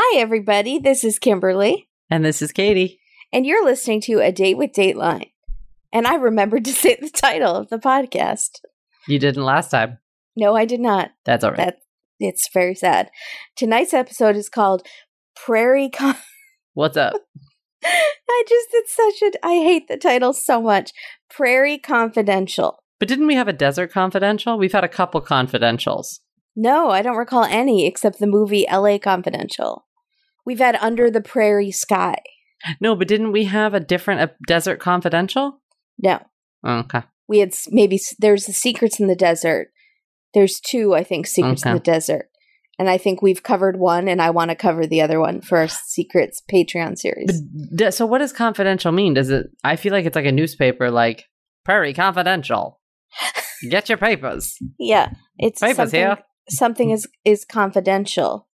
Hi, everybody. This is Kimberly, And this is Katie. and you're listening to A Date with Dateline. And I remembered to say the title of the podcast. You didn't last time. No, I did not. That's all right. That it's very sad. Tonight's episode is called Prairie Con. What's up? I just it's such a I hate the title so much. Prairie Confidential. But didn't we have a Desert Confidential? We've had a couple confidentials. No, I don't recall any except the movie LA Confidential. We've had Under the Prairie Sky. No, but didn't we have a different a Desert Confidential? No, Oh, okay. we had maybe there's the Secrets in the Desert. There's two, I think, Secrets in the Desert. And I think we've covered one, and I want to cover the other one for our Secrets Patreon series. But so what does confidential mean? Does it I feel like it's like a newspaper like Prairie Confidential. Get your papers. yeah, it's Papers something, here. something is is confidential.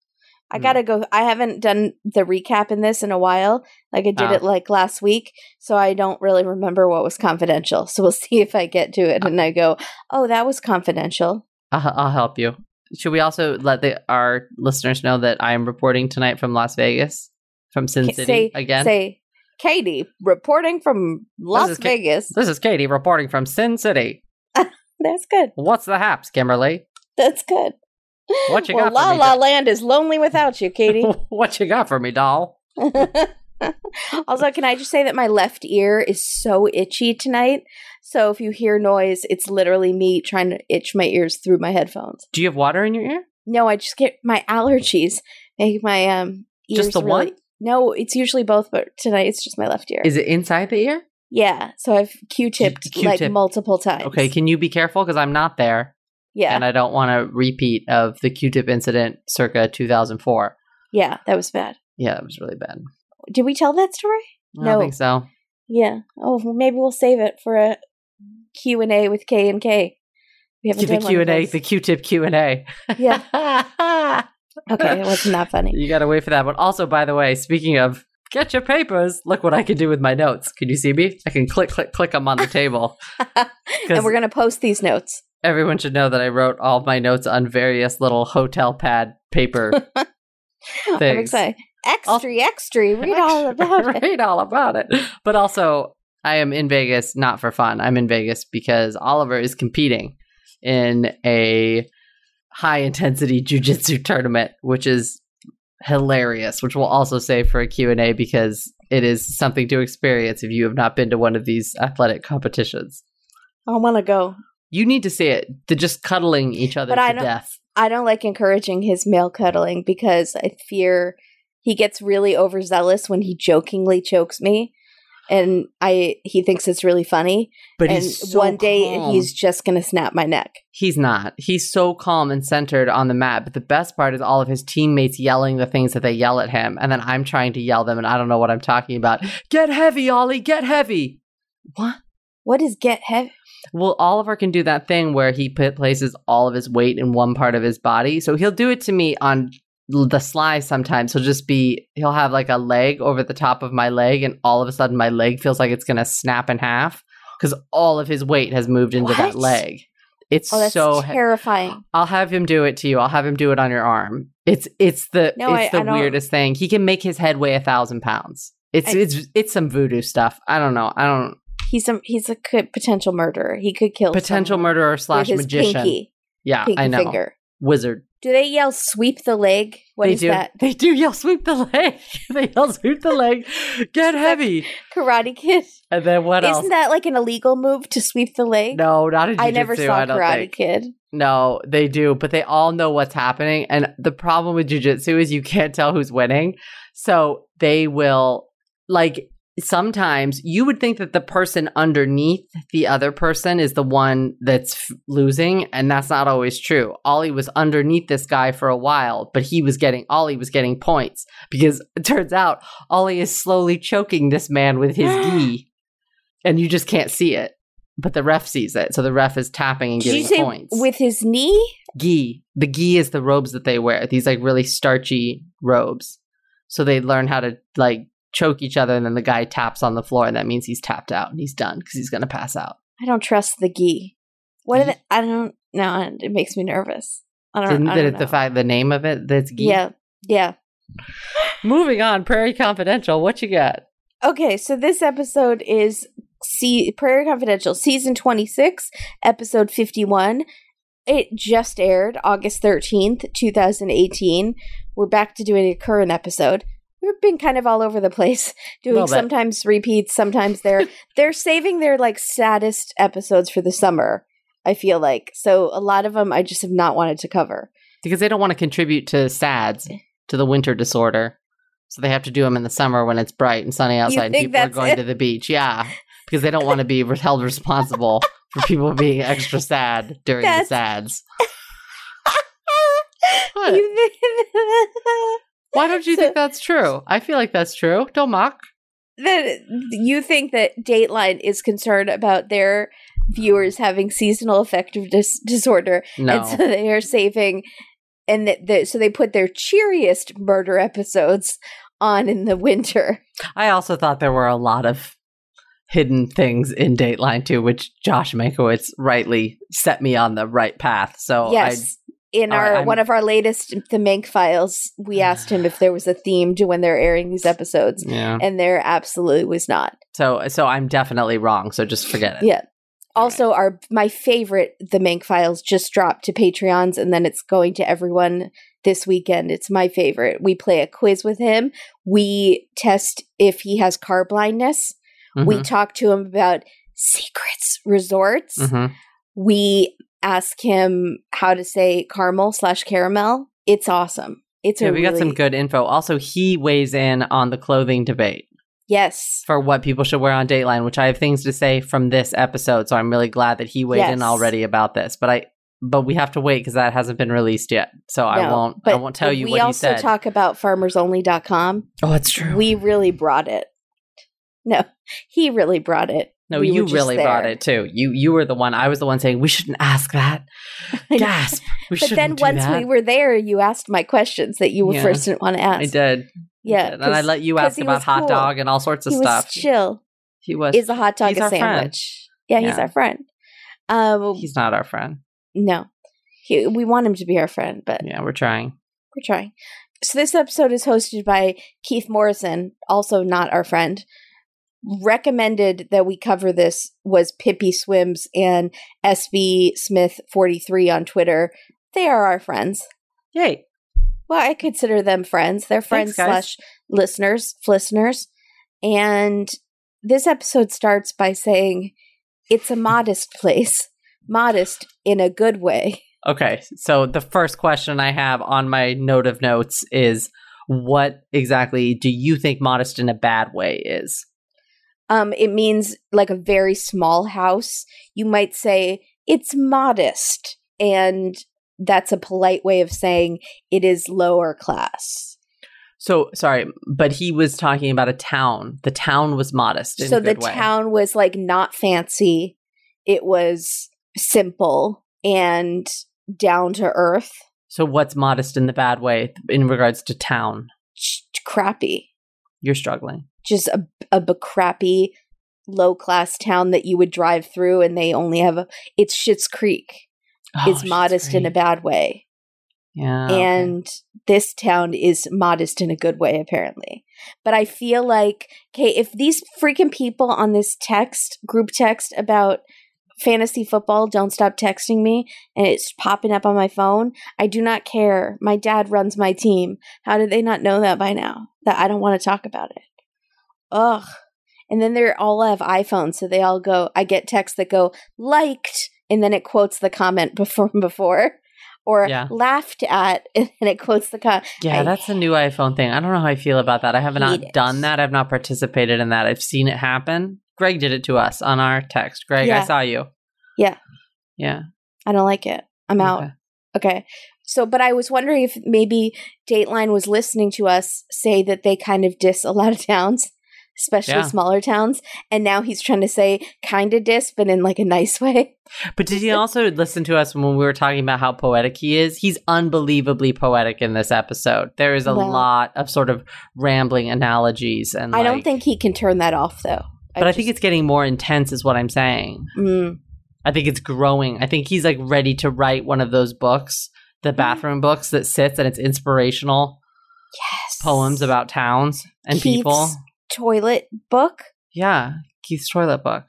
I Hmm. gotta go. I haven't done the recap in this in a while. Like I did Ah. it like last week, so I don't really remember what was confidential. So we'll see if I get to it and I go, "Oh, that was confidential." I'll, I'll help you. Should we also let the, our listeners know that I am reporting tonight from Las Vegas, from Sin City say again? say, Katie reporting from Las is Ka- Vegas. this is Katie reporting from Sin City. That's good. What's the haps, Kimberly? That's good. What you well, got for La me, La doll? Land is lonely without you, Katie. what you got for me, doll? also, can I just say that my left ear is so itchy tonight? So if you hear noise, it's literally me trying to itch my ears through my headphones. Do you have water in your ear? No, I just get my allergies make my um ears Just the really- one? No, it's usually both, but tonight it's just my left ear. Is it inside the ear? yeah, so I've Q-tipped Q- like multiple times. Okay, can you be careful because I'm not there, yeah, and I don't want a repeat of the Q-tip incident circa 2004. yeah, that was bad. Yeah, it was really bad. Did we tell that story? I No. don't think so. Yeah. Oh, well, maybe we'll save it for a Q and A with K and K. We haven't The one Q&A, the Q-tip Q and A. Yeah. Okay, it wasn't that funny. You gotta wait for that. But also, by the way, speaking of get your papers, look what I can do with my notes. Can you see me? I can click, click, click them on the table. and we're gonna post these notes. Everyone should know that I wrote all my notes on various little hotel pad paper I'm things. excited. Extra, extra. Read all about it. Read all about it. But also, I am in Vegas not for fun. I'm in Vegas because Oliver is competing in a high intensity jujitsu tournament, which is hilarious. Which we'll also save for a Q and A because it is something to experience if you have not been to one of these athletic competitions. I want to go. You need to see it. The just cuddling each other But I to don't- death. I don't like encouraging his male cuddling because I fear he gets really overzealous when he jokingly chokes me, and I he thinks it's really funny. But and he's so one day calm. he's just gonna snap my neck. He's not. He's so calm and centered on the mat. But the best part is all of his teammates yelling the things that they yell at him. And then I'm trying to yell them, and I don't know what I'm talking about. Get heavy, Ollie, get heavy. What? What is get heavy? Well, Oliver can do that thing where he put, places all of his weight in one part of his body. So he'll do it to me on the sly sometimes. He'll just be, he'll have like a leg over the top of my leg, and all of a sudden my leg feels like it's going to snap in half because all of his weight has moved into that leg. It's Oh, so he- terrifying. I'll have him do it to you. I'll have him do it on your arm. It's it's the No, it's I- the I weirdest thing. He can make his head weigh a thousand pounds. It's I- it's it's some voodoo stuff. I don't know. I don't He's a he's a could, potential murderer. He could kill potential murderer slash magician. Pinky, yeah, pinky I know. finger. Wizard. Do they yell "sweep the leg"? What they is do. that? They do yell sweep the leg. they yell sweep the leg. Get heavy. Karate Kid. And then what else? Isn't that like an illegal move to sweep the leg? no, not in I never saw I don't Karate think. Kid. No, they do, but they all know what's happening. And the problem with jujitsu is you can't tell who's winning. So they will, like, sometimes you would think that the person underneath the other person is the one that's f- losing. And that's not always true. Ollie was underneath this guy for a while, but he was getting, Ollie was getting points because it turns out Ollie is slowly choking this man with his gi. And you just can't see it. But the ref sees it. So the ref is tapping and Did giving points with his knee? gi. The gi is the robes that they wear. These like really starchy robes. So they learn how to like choke each other, and then the guy taps on the floor, and that means he's tapped out and he's done because he's gonna pass out. I don't trust the gi. What? I don't know. It makes me nervous. I don't. Didn't I the, don't the know. fact the name of it that's gi? Yeah, yeah. Moving on, Prairie Confidential. What you got? Okay, so this episode is see Prairie Confidential season 26, episode 51. It just aired August 13th, 2018. We're back to doing a current episode. We've been kind of all over the place, doing sometimes repeats, sometimes they're they're saving their like saddest episodes for the summer. I feel like so a lot of them I just have not wanted to cover. Because they don't want to contribute to SADS, eh. to the winter disorder. So they have to do them in the summer when it's bright and sunny outside and people are going it? to the beach. Yeah. Because they don't want to be held responsible for people being extra sad during That's- the SADS. What? You think- Why don't you So- think that's true? I feel like that's true. Don't mock. that you think that Dateline is concerned about their viewers having seasonal affective dis- disorder, No. and so they are saving, and that the, so they put their cheeriest murder episodes on in the winter. I also thought there were a lot of hidden things in Dateline too, which Josh Mankiewicz rightly set me on the right path. So yes. In all right, our one of our latest the Mank files, we asked him if there was a theme to when they're airing these episodes, yeah. and there absolutely was not. So so I'm definitely wrong. So just forget it. Yeah. Also, our my favorite the Mank files just dropped to Patreons, and then it's going to everyone this weekend. It's my favorite. We play a quiz with him. We test if he has car blindness. We Mhm, talk to him about secrets resorts. mhm. We ask him how to say caramel slash caramel. It's awesome. It's Yeah, a we got some good info. Also, he weighs in on the clothing debate Yes, for what people should wear on Dateline, which I have things to say from this episode. So I'm really glad that he weighed in already about this. But I but we have to wait because that hasn't been released yet. So I won't I won't tell you what he said. We also talk about farmersonly.com. oh, it's true. We really brought it. No, he really brought it. No, we you really brought it too. You you were the one. I was the one saying we shouldn't ask that. Gasp. We But then once that. we were there, you asked my questions that you Yeah. first didn't want to ask. I did. Yeah, and I let you ask about hot cool. dog and all sorts of he stuff. was chill. he was. Is a hot dog he's a sandwich? Yeah, he's Yeah. our friend. Um, He's not our friend. no, he, we want him to be our friend, but Yeah, we're trying. we're trying. So this episode is hosted by Keith Morrison, also not our friend. Recommended that we cover this was Pippi Swims and SB Smith forty three on Twitter. They are our friends. Yay. Well, I consider them friends. They're friends Thanks, slash listeners, listeners. And this episode starts by saying it's a modest place. Modest in a good way. Okay, so the first question I have on my note of notes is what exactly do you think modest in a bad way is? Um, it means like a very small house. You might say it's modest, and that's a polite way of saying it is lower class. So sorry, but he was talking about a town. The town was modest. In so a the way. town was like not fancy. It was simple and down to earth. So what's modest in the bad way in regards to town? ch- crappy. You're struggling. Just a a crappy, low class town that you would drive through, and they only have a. It's Schitt's Creek. Oh, It's modest in a bad way, Yeah. okay. and this town is modest in a good way, apparently. But I feel like, okay, if these freaking people on this text group text about fantasy football don't stop texting me and it's popping up on my phone i do not care my dad runs my team how did they not know that by now that i don't want to talk about it ugh and then they're all have iphones so they all go i get texts that go liked and then it quotes the comment before before or Yeah. laughed at and then it quotes the comment Yeah, I that's a new iPhone thing. I don't know how I feel about that. I have not it. done that. I've not participated in that. I've seen it happen. Greg did it to us on our text. Greg, I saw you. Yeah. Yeah. i don't like it i'm out Okay. Okay. So, but I was wondering if maybe Dateline was listening to us say that they kind of diss a lot of towns, especially Yeah. smaller towns. And now he's trying to say kind of diss, but in like a nice way. But did he also listen to us when we were talking about how poetic he is? He's unbelievably poetic in this episode. There is a Well- lot of sort of rambling analogies and I don't think he can turn that off though. But I, think it's getting more intense is what I'm saying. Mm, I think it's growing. I think he's like ready to write one of those books, the bathroom books that sits and it's inspirational. yes. poems about towns and people. Keith's toilet book. Yeah, Keith's toilet book.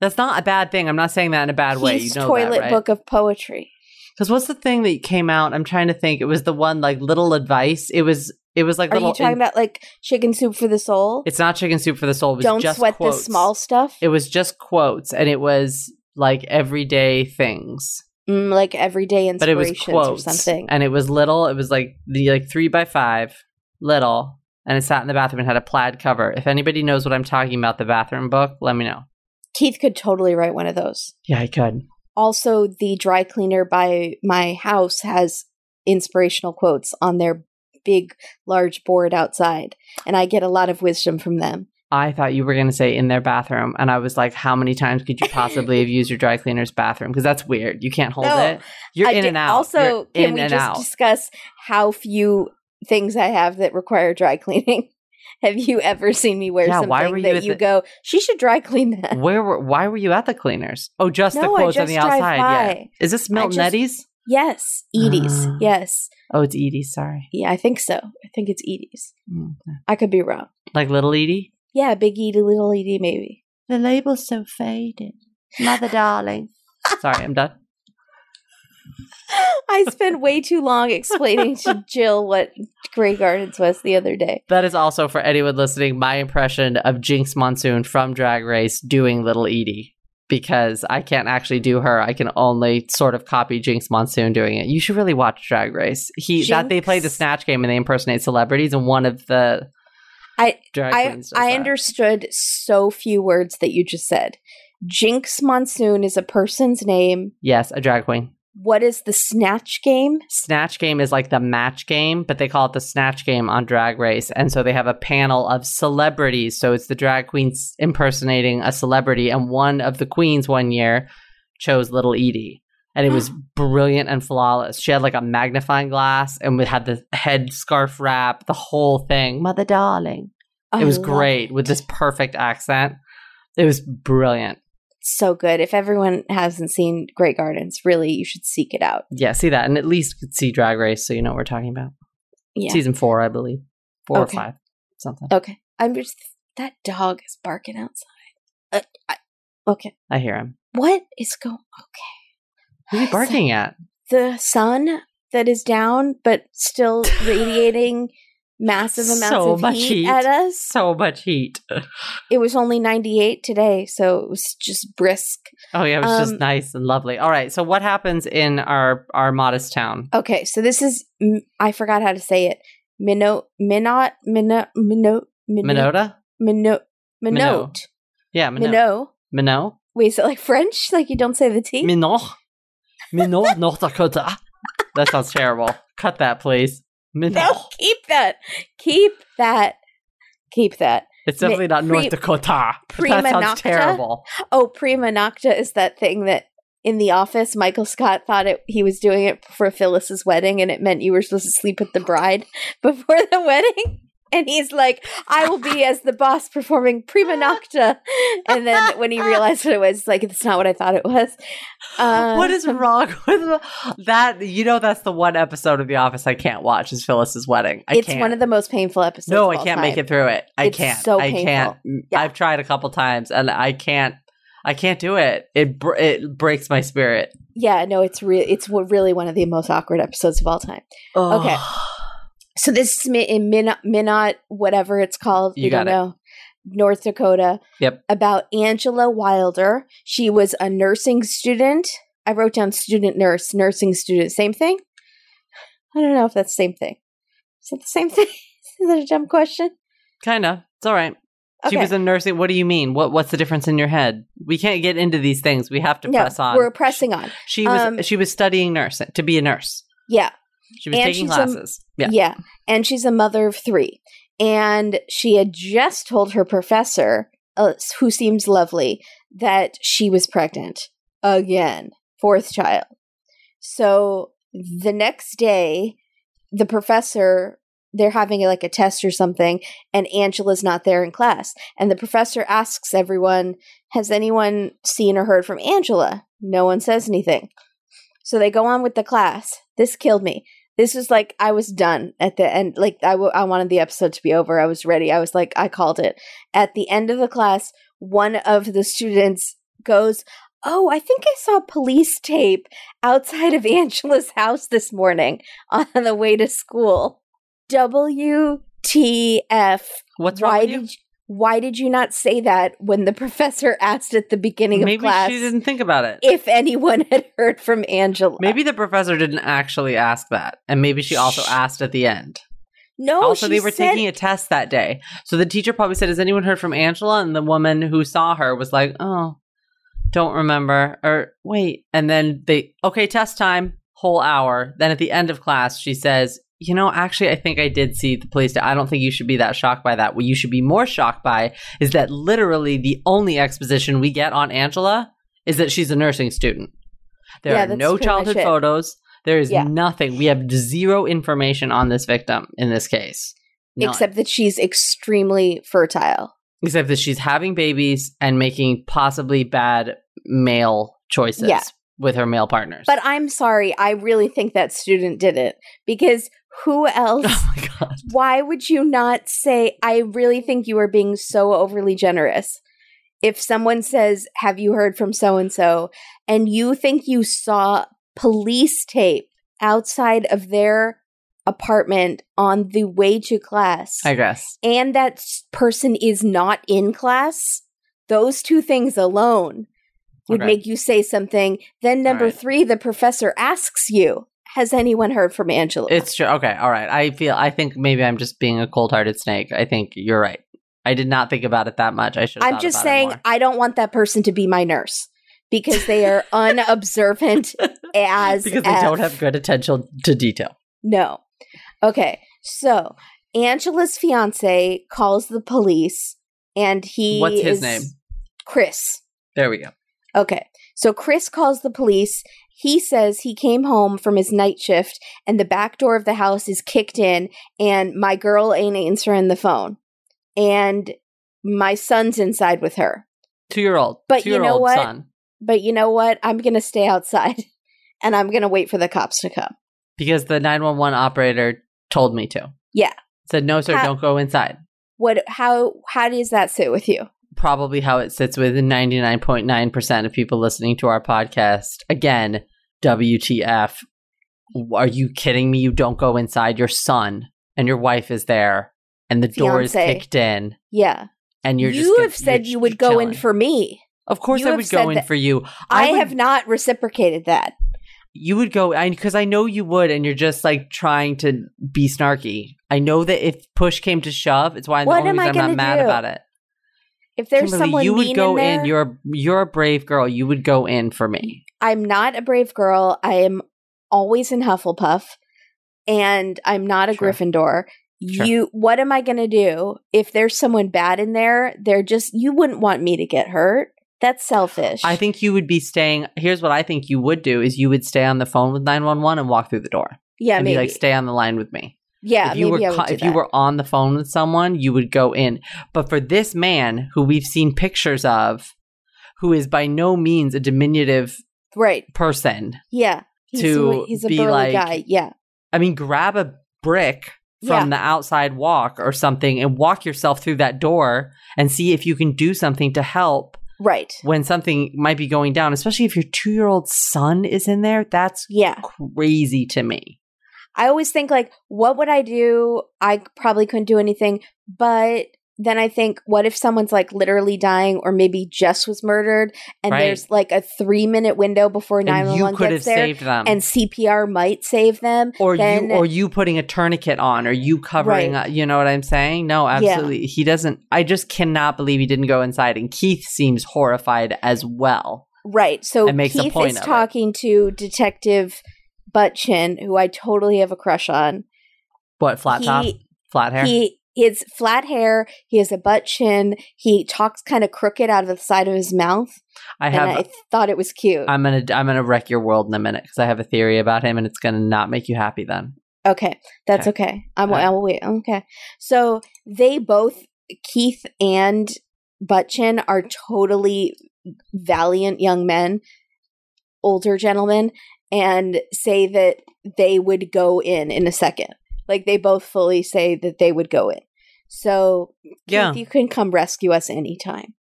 That's not a bad thing. I'm not saying that in a bad way. You know toilet that, right? book of poetry. Because what's the thing that came out? I'm trying to think. It was the one like little advice. It was. It was like Are little. you talking about like chicken soup for the soul? it's not chicken soup for the soul. It was Don't sweat quotes. the small stuff. It was just quotes, and it was like everyday things. Mm, like everyday But it was inspirations quotes, or something. and it was little. It was like the like three by five, little, and it sat in the bathroom and had a plaid cover. If anybody knows what I'm talking about, the bathroom book, let me know. Keith could totally write one of those. Yeah, he could. Also, the dry cleaner by my house has inspirational quotes on their big, large board outside, and I get a lot of wisdom from them. I thought you were going to say in their bathroom, and I was like, how many times could you possibly have used your dry cleaner's bathroom? Because that's weird. You can't hold No, it. You're I in did- and out. Also, You're can in we and just out. discuss how few things I have that require dry cleaning? have you ever seen me wear Yeah, something why were you that you the- go, she should dry clean that? Where were? Why were you at the cleaners? Oh, just the clothes I quotes on the drive outside. Yeah. Is this Milton just- Eddy's? Yes, Edie's. Ah. yes. Oh, it's Edie's. Sorry. Yeah, I think so. I think it's Edie's. Mm, I could be wrong. Like little Edie. Yeah, Big Edie, Little Edie, maybe. The label's so faded, mother darling. Sorry, I'm done. I spent way too long explaining to Jill what Grey Gardens was the other day. That is also for anyone listening my impression of Jinkx Monsoon from Drag Race doing Little Edie because I can't actually do her. I can only sort of copy Jinkx Monsoon doing it. You should really watch Drag Race. He that they play the snatch game and they impersonate celebrities and one of the I- drag I queens. I understood so few words that you just said. Jinkx Monsoon is a person's name. Yes, a drag queen. What is the snatch game? Snatch game is like the match game, but they call it the snatch game on Drag Race. And so they have a panel of celebrities. So it's the drag queens impersonating a celebrity. And one of the queens one year chose Little Edie. And it was brilliant and flawless. She had like a magnifying glass and we had the head scarf wrap, the whole thing. Mother darling. I It was great it. with this perfect accent. It was brilliant. So good. If everyone hasn't seen Grey Gardens, really, you should seek it out. Yeah, see that. And at least see Drag Race so you know what we're talking about. Yeah. Season four, I believe. Four Okay. or five. Something. Okay. I'm just that dog is barking outside. Uh, I, okay. I hear him. What is going? Okay. Who are you barking at? The sun that is down, but still radiating massive amounts So of heat, heat. at us. So much heat. It was only 98 today, so it was just brisk. Oh yeah, it was Um, just nice and lovely. All right, so what happens in our our modest town? Okay, so this is I forgot how to say it. Minot, Minot, Minot, Minot, Minota? Minot, Minot. Minot, Yeah, Minot. Minot. Minot. Wait, is it like French? Like you don't say the T? Minot. Minot, North Dakota. That sounds terrible. Cut that, please. Minot. No, keep that. Keep that. Keep that. It's definitely not pre- North Dakota. prima that sounds nocta? terrible. Oh, prima nocta is that thing that in the office Michael Scott thought it he was doing it for Phyllis's wedding and it meant you were supposed to sleep with the bride before the wedding. And he's like, I will be as the boss performing prima nocta. And then when he realized what it was, like, it's not what I thought it was. Uh, what is wrong with that? You know, that's the one episode of The Office I can't watch is Phyllis's wedding. I it's can't. one of the most painful episodes. no, I can't make it through it. I It's can't. so painful. I can't. Yeah. I've tried a couple times and I can't. I can't do it. It br- it breaks my spirit. Yeah, no, it's re- it's w- really one of the most awkward episodes of all time. Okay. So this is in Min- Minot, whatever it's called. You we don't it. know. North Dakota. Yep. About Angela Wilder. She was a nursing student. I wrote down student nurse, nursing student. Same thing? I don't know if that's the same thing. Is it the same thing? is that a dumb question? Kind of. It's all right. She was in nursing. What do you mean? What What's the difference in your head? We can't get into these things. We have to no, press on. we're pressing on. She was um, she was studying nursing to be a nurse. Yeah. She was And taking she's a- classes. yeah. Yeah. And she's a mother of three. And she had just told her professor, uh, who seems lovely, that she was pregnant again, fourth child. So the next day, the professor, they're having like a test or something, and Angela's not there in class. And the professor asks everyone, Has anyone seen or heard from Angela? No one says anything. So they go on with the class. This killed me This was like I was done at the end. Like I, w- I wanted the episode to be over. I was ready. I was like, I called it. At the end of the class, one of the students goes, "Oh, I think I saw police tape outside of Angela's house this morning on the way to school." WTF? What's wrong why with you? Why did you not say that when the professor asked at the beginning Maybe of class Maybe she didn't think about it. if anyone had heard from Angela? Maybe the professor didn't actually ask that, and maybe she also Shh. asked at the end. no. also, they were said- taking a test that day, so the teacher probably said, "Has anyone heard from Angela?" And the woman who saw her was like, "Oh, don't remember." Or wait, and then they, okay, test time, whole hour. Then at the end of class, she says, "You know, actually, I think I did see the police. I don't think you should be that shocked by that. What you should be more shocked by is that literally the only exposition we get on Angela is that she's a nursing student. There Yeah, are no childhood photos." There is Yeah. nothing. We have zero information on this victim in this case. None. except that she's extremely fertile. except that she's having babies and making possibly bad male choices Yeah. with her male partners. But I'm sorry, I really think that student did it because who else? oh my god. why would you not say? I really think you are being so overly generous. If someone says, "Have you heard from so and so?" and you think you saw police tape outside of their apartment on the way to class, I guess. and that person is not in class, those two things alone would Okay. make you say something. Then, number right. three, the professor asks you, Has anyone heard from Angela? It's true. Okay, all right. I feel I think maybe I'm just being a cold-hearted snake. I think you're right. I did not think about it that much. I should I'm just saying, I don't want that person to be my nurse because they are unobservant as because they F. don't have good attention to detail. No. Okay, so Angela's fiance calls the police and he What's his is- name? Chris. There we go. Okay. So Chris calls the police. He says he came home from his night shift and the back door of the house is kicked in and my girl ain't answering the phone. And my son's inside with her. Two-year-old. But you know what? Son. But you know what? I'm going to stay outside and I'm going to wait for the cops to come. Because the 911 operator told me to. Yeah. Said no, sir. How- don't go inside. What how how does that sit with you? Probably how it sits with 99.9% of people listening to our podcast. Again, WTF. Are you kidding me? You don't go inside. Your son and your wife is there and the door is kicked in Yeah. and you're just you gonna- have said you're would go chilling. in for me. Of course you I would go in for you. I, would- have not reciprocated that. you would go I because I know you would and you're just like trying to be snarky. I know that if push came to shove, it's why What the only I reason I'm gonna not mad do? about it. If there's Kimberly, someone you would go in, there, You're you're a brave girl. You would go in for me. I'm not a brave girl. I am always in Hufflepuff, and I'm not a Sure. Gryffindor. Sure. You, what am I going to do if there's someone bad in there? They're just you wouldn't want me to get hurt. That's selfish. I think you would be staying. Here's what I think you would do: is you would stay on the phone with nine one one and walk through the door, yeah, and maybe. be like, "Stay on the line with me." Yeah, if you were I would co- if you were on the phone with someone, you would go in. But for this man, who we've seen pictures of, who is by no means a diminutive right. person, Yeah, he's To a, he's a be burly like- guy. Yeah, I mean, grab a brick from the outside walk or something and walk yourself through that door and see if you can do something to help right. when something might be going down, especially if your two year old son is in there. That's Yeah. crazy to me. I always think like, what would I do? I probably couldn't do anything. But then I think, what if someone's like literally dying, or maybe just was murdered, and Right. there's like a three minute window before nine And one you one could have gets there, saved them. and CPR might save them. or then- you or you putting a tourniquet on or you covering Right. uh, you know what i'm saying no absolutely he doesn't i just cannot believe he didn't go inside and keith seems horrified as well Right. So And makes a Keith point is of it. talking to Detective Butchin, who I totally have a crush on. what flat top flat hair He he has flat hair. He has a butt chin. He talks kind of crooked out of the side of his mouth, i and have I thought it was cute. i'm gonna i'm gonna wreck your world in a minute because i have a theory about him and it's gonna not make you happy then Okay, that's okay. I'm, All right. I'll wait. Okay, so they both, Keith and Butchin, are totally valiant young men, older gentlemen, and say that they would go in in a second. Like they both fully say that they would go in. So, Yeah. Keith, you can come rescue us anytime.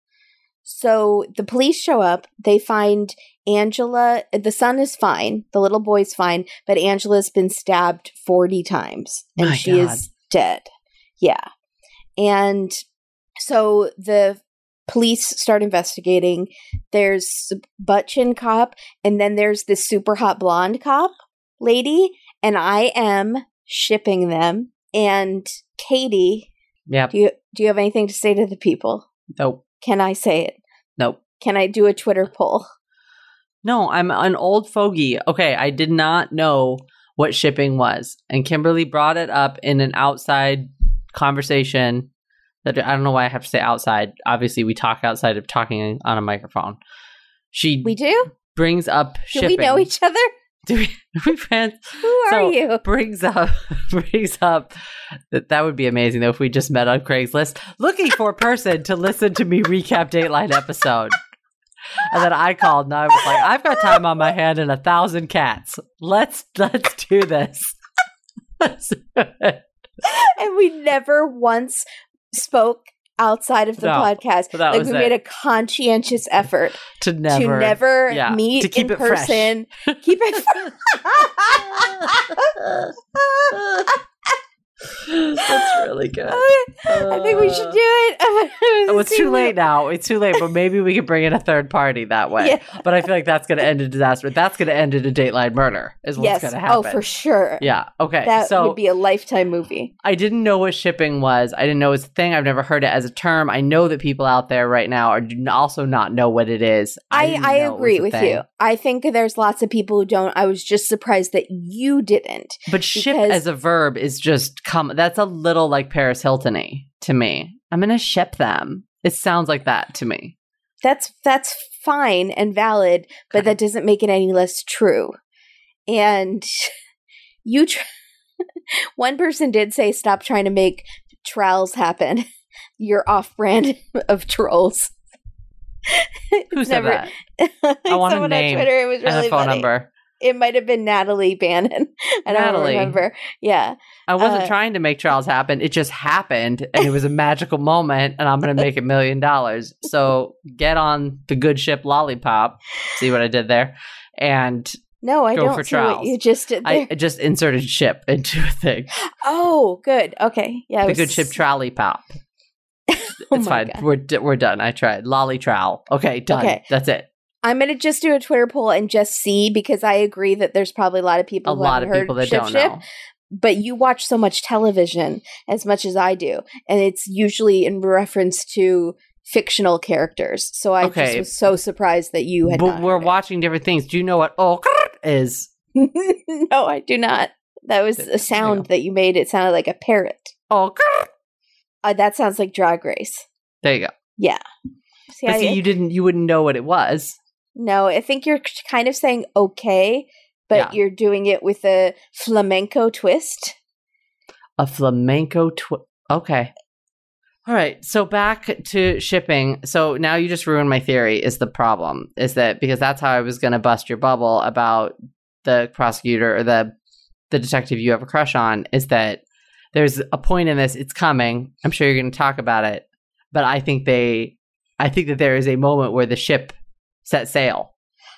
So the police show up. They find Angela. The son is fine. The little boy's fine, but Angela's been stabbed 40 times and My she God. is dead. Yeah. And so the police start investigating. There's butt chin cop, and then there's this super hot blonde cop lady, and I am shipping them. And Katie, Yep. do you do you have anything to say to the people? Nope. Can I say it? Nope. Can I do a Twitter poll? No, I'm an old fogey. Okay, I did not know what shipping was. And Kimberly brought it up in an outside conversation I don't know why I have to say outside. Obviously, we talk outside of talking on a microphone. She We do? brings up Do shipping. we know each other? Do we, are we friends? Who are So- you? brings up brings up that that would be amazing though if we just met on Craigslist looking for a person to listen to me recap Dateline episode. And then I called and I was like, I've got time on my hand and a thousand cats. Let's let's do this. Let's do it. and we never once spoke outside of the No, podcast. that like was we it. made a conscientious effort to never to never yeah, meet to keep in it fresh. person. Keep it That's really good. I think we should uh, do it. Oh, it's too late now. It's too late, but maybe we could bring in a third party that way. Yeah. But I feel like that's going to end in disaster. That's going to end in a dateline murder. Is what's Yes. going to oh, happen. Oh, for sure. Yeah. Okay. That so would be a lifetime movie. I didn't know what shipping was. I didn't know it was a thing. I've never heard it as a term. I know that people out there right now are also not know what it is. I, didn't I, know it was agree with thing. you. I think there's lots of people who don't. I was just surprised that you didn't. But ship as a verb is just come. That's a little like Paris Hilton-y to me. I'm to ship them. It sounds like that to me. That's that's fine and valid, but that doesn't make it any less true. And you, tr- one person did say, "Stop trying to make trowels happen." You're off-brand of trolls. Who said never- that? I want a Someone name on Twitter. It was and really a phone funny. number. It might have been Natalie Bannon. I don't remember. Yeah. I wasn't Uh, trying to make trials happen. It just happened, and it was a magical moment, and I'm going to make a million dollars. So get on the good ship lollipop. See what I did there? And No, I Go don't for see what you just did there. I I just inserted ship into a thing. oh, good. Okay. Yeah. The was- good ship trolley pop. Oh it's fine. God. We're d- we're done. I tried lolly trowel. Okay, done. Okay. That's it. I'm gonna just do a Twitter poll and just see because I agree that there's probably a lot of people A who lot of people that Ship don't Ship, know. but you watch so much television as much as I do, and it's usually in reference to fictional characters. So I just was so surprised that you had. But not we're heard it. watching different things. Do you know what oh is? no, I do not. That was a sound go. that you made. It sounded like a parrot. Oh, Uh, that sounds like Drag Race. there you go. See, But I, see, you didn't. You wouldn't know what it was. No, I think you're kind of saying okay, but Yeah. you're doing it with a flamenco twist. A flamenco twi- Okay. All right. So back to shipping. So now you just ruined my theory. Is the problem is that because that's how I was going to bust your bubble about the prosecutor or the the detective you have a crush on is that there's a point in this. It's coming. I'm sure you're going to talk about it, but I think they, I think that there is a moment where the ship set sail.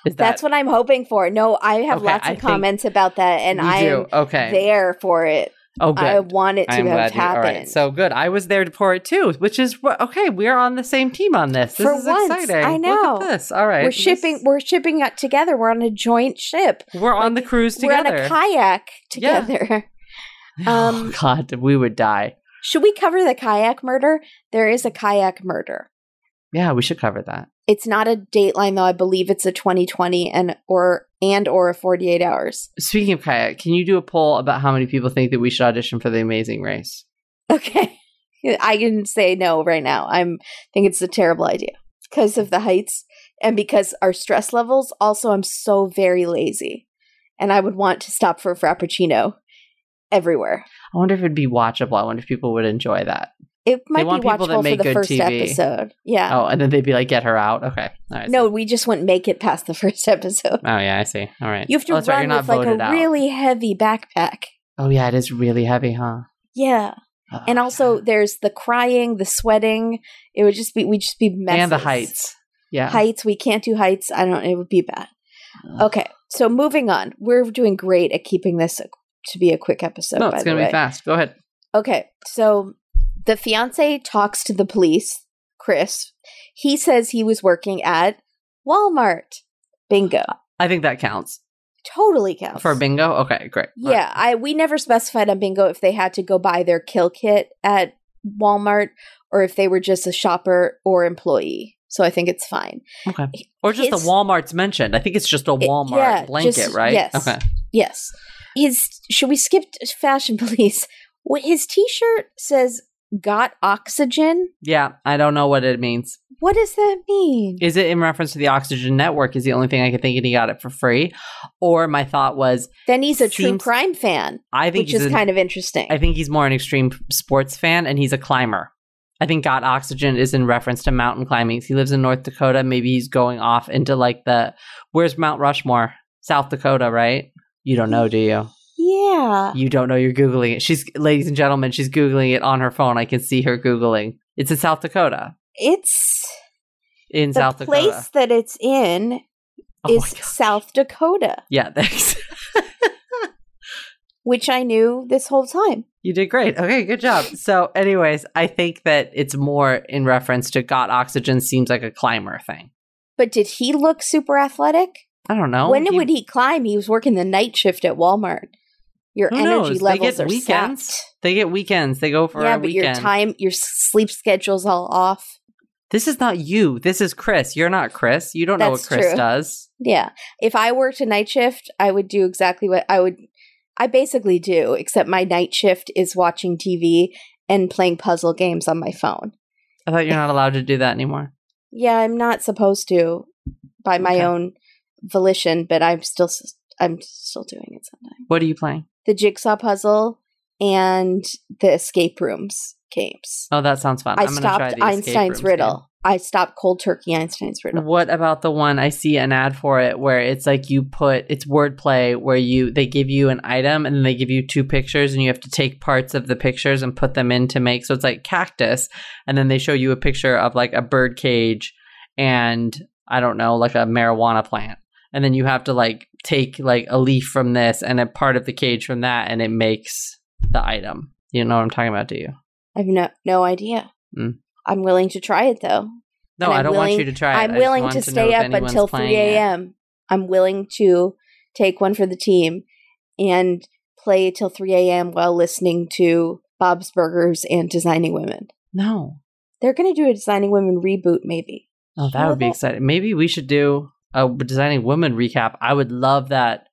Is that That's what I'm hoping for. No, I have Okay, lots of think comments about that, and I am okay. there for it. oh, good. I want it to I'm have glad you. Right, so good. I was there for it too, which is okay. We are on the same team on this. This For is once, exciting. I Look know. at this. All right, we're This- shipping. We're shipping it together. We're on a joint ship. We're on the cruise together. We're on a kayak Yeah. together. oh um, God, we would die. Should we cover the kayak murder? There is a kayak murder. Yeah, we should cover that. It's not a dateline though. I believe it's a 2020 and or and or a 48 hours. Speaking of kayak, can you do a poll about how many people think that we should audition for the Amazing Race? Okay. I can say no right now. I'm think it's a terrible idea because of the heights and because our stress levels. Also, I'm so very lazy, and I would want to stop for a frappuccino everywhere. I wonder if it'd be watchable. I wonder if people would enjoy that. It might be watchable for the first TV. episode. Yeah. Oh, and then they'd be like, "Get her out." Okay. Right. no, we just wouldn't make it past the first episode. Oh yeah, I see. All right. You have to Oh, right, run you're with like a out. really heavy backpack. Oh yeah, it is really heavy, huh? Yeah. Oh, And also God. there's the crying, the sweating. It would just be we'd just be messes. and the heights. Yeah. Heights, we can't do heights. I don't it would be bad. Okay. So moving on. We're doing great at keeping this uh, to be a quick episode, no, it's gonna way. be fast. Go ahead. Okay, so the fiance talks to the police, Chris. He says he was working at Walmart. Bingo. I think that counts Totally counts. for bingo. Okay, great. All right. Yeah, I we never specified on bingo if they had to go buy their kill kit at Walmart or if they were just a shopper or employee. So I think it's fine. Okay. Or just His- the Walmart's mentioned. I think it's just a Walmart yeah, blanket, just- right? yes. Okay. Yes. His should we skip fashion police? His t-shirt says got oxygen? Yeah, I don't know what it means. What does that mean? Is it in reference to the Oxygen Network? Is the only thing I could think, and he got it for free. Or my thought was, Then he's a true crime fan, I think which he's is an- kind of interesting. I think he's more an extreme sports fan, and he's a climber. I think Got Oxygen is in reference to mountain climbing. He lives in North Dakota. Maybe he's going off into like the where's Mount Rushmore, South Dakota, right? You don't know, do you? Yeah. You don't know. You're googling it. She's, ladies and gentlemen, she's googling it on her phone. I can see her googling. It's in South Dakota. It's In South Dakota. the place that it's in Oh is. South Dakota, Yeah, thanks. which I knew this whole time. You did great. Okay, good job. So, anyways, I think that it's more in reference to got oxygen seems like a climber thing. But did he look super athletic? I don't know. when would he climb? He was working the night shift at Walmart. Your Who energy knows? They levels get are weekends. sapped. They get weekends. They go for Yeah, a but your time, your sleep schedule's all off. This is not you. This is Chris. You're not Chris. You don't know what Chris true. does. Yeah. If I worked a night shift, I would do exactly what I would I basically do, except my night shift is watching TV and playing puzzle games on my phone. I thought you're not allowed to do that anymore. Yeah, I'm not supposed to by my Okay. own volition, but I'm still I'm still doing it sometimes. What are you playing? The jigsaw puzzle and the escape rooms games. Oh, that sounds fun. I I'm gonna try stopped the Einstein's riddle. I stopped cold turkey Einstein's riddle. What about the one I see an ad for it where it's like you put it's wordplay where you they give you an item and then they give you two pictures and you have to take parts of the pictures and put them in to make so it's like cactus and then they show you a picture of like a bird cage and I don't know like a marijuana plant and then you have to like take like a leaf from this and a part of the cage from that and it makes the item. You know what I'm talking about, do you? I have no no idea. Mm. I'm willing to try it though. No, I don't want you to try it. I'm willing to stay up until 3 a.m. I'm willing to take one for the team and play till 3 a.m. while listening to Bob's Burgers and Designing Women. No. They're going to do a Designing Women reboot, maybe. Oh, that would be exciting. Maybe we should do a designing women recap. I would love that.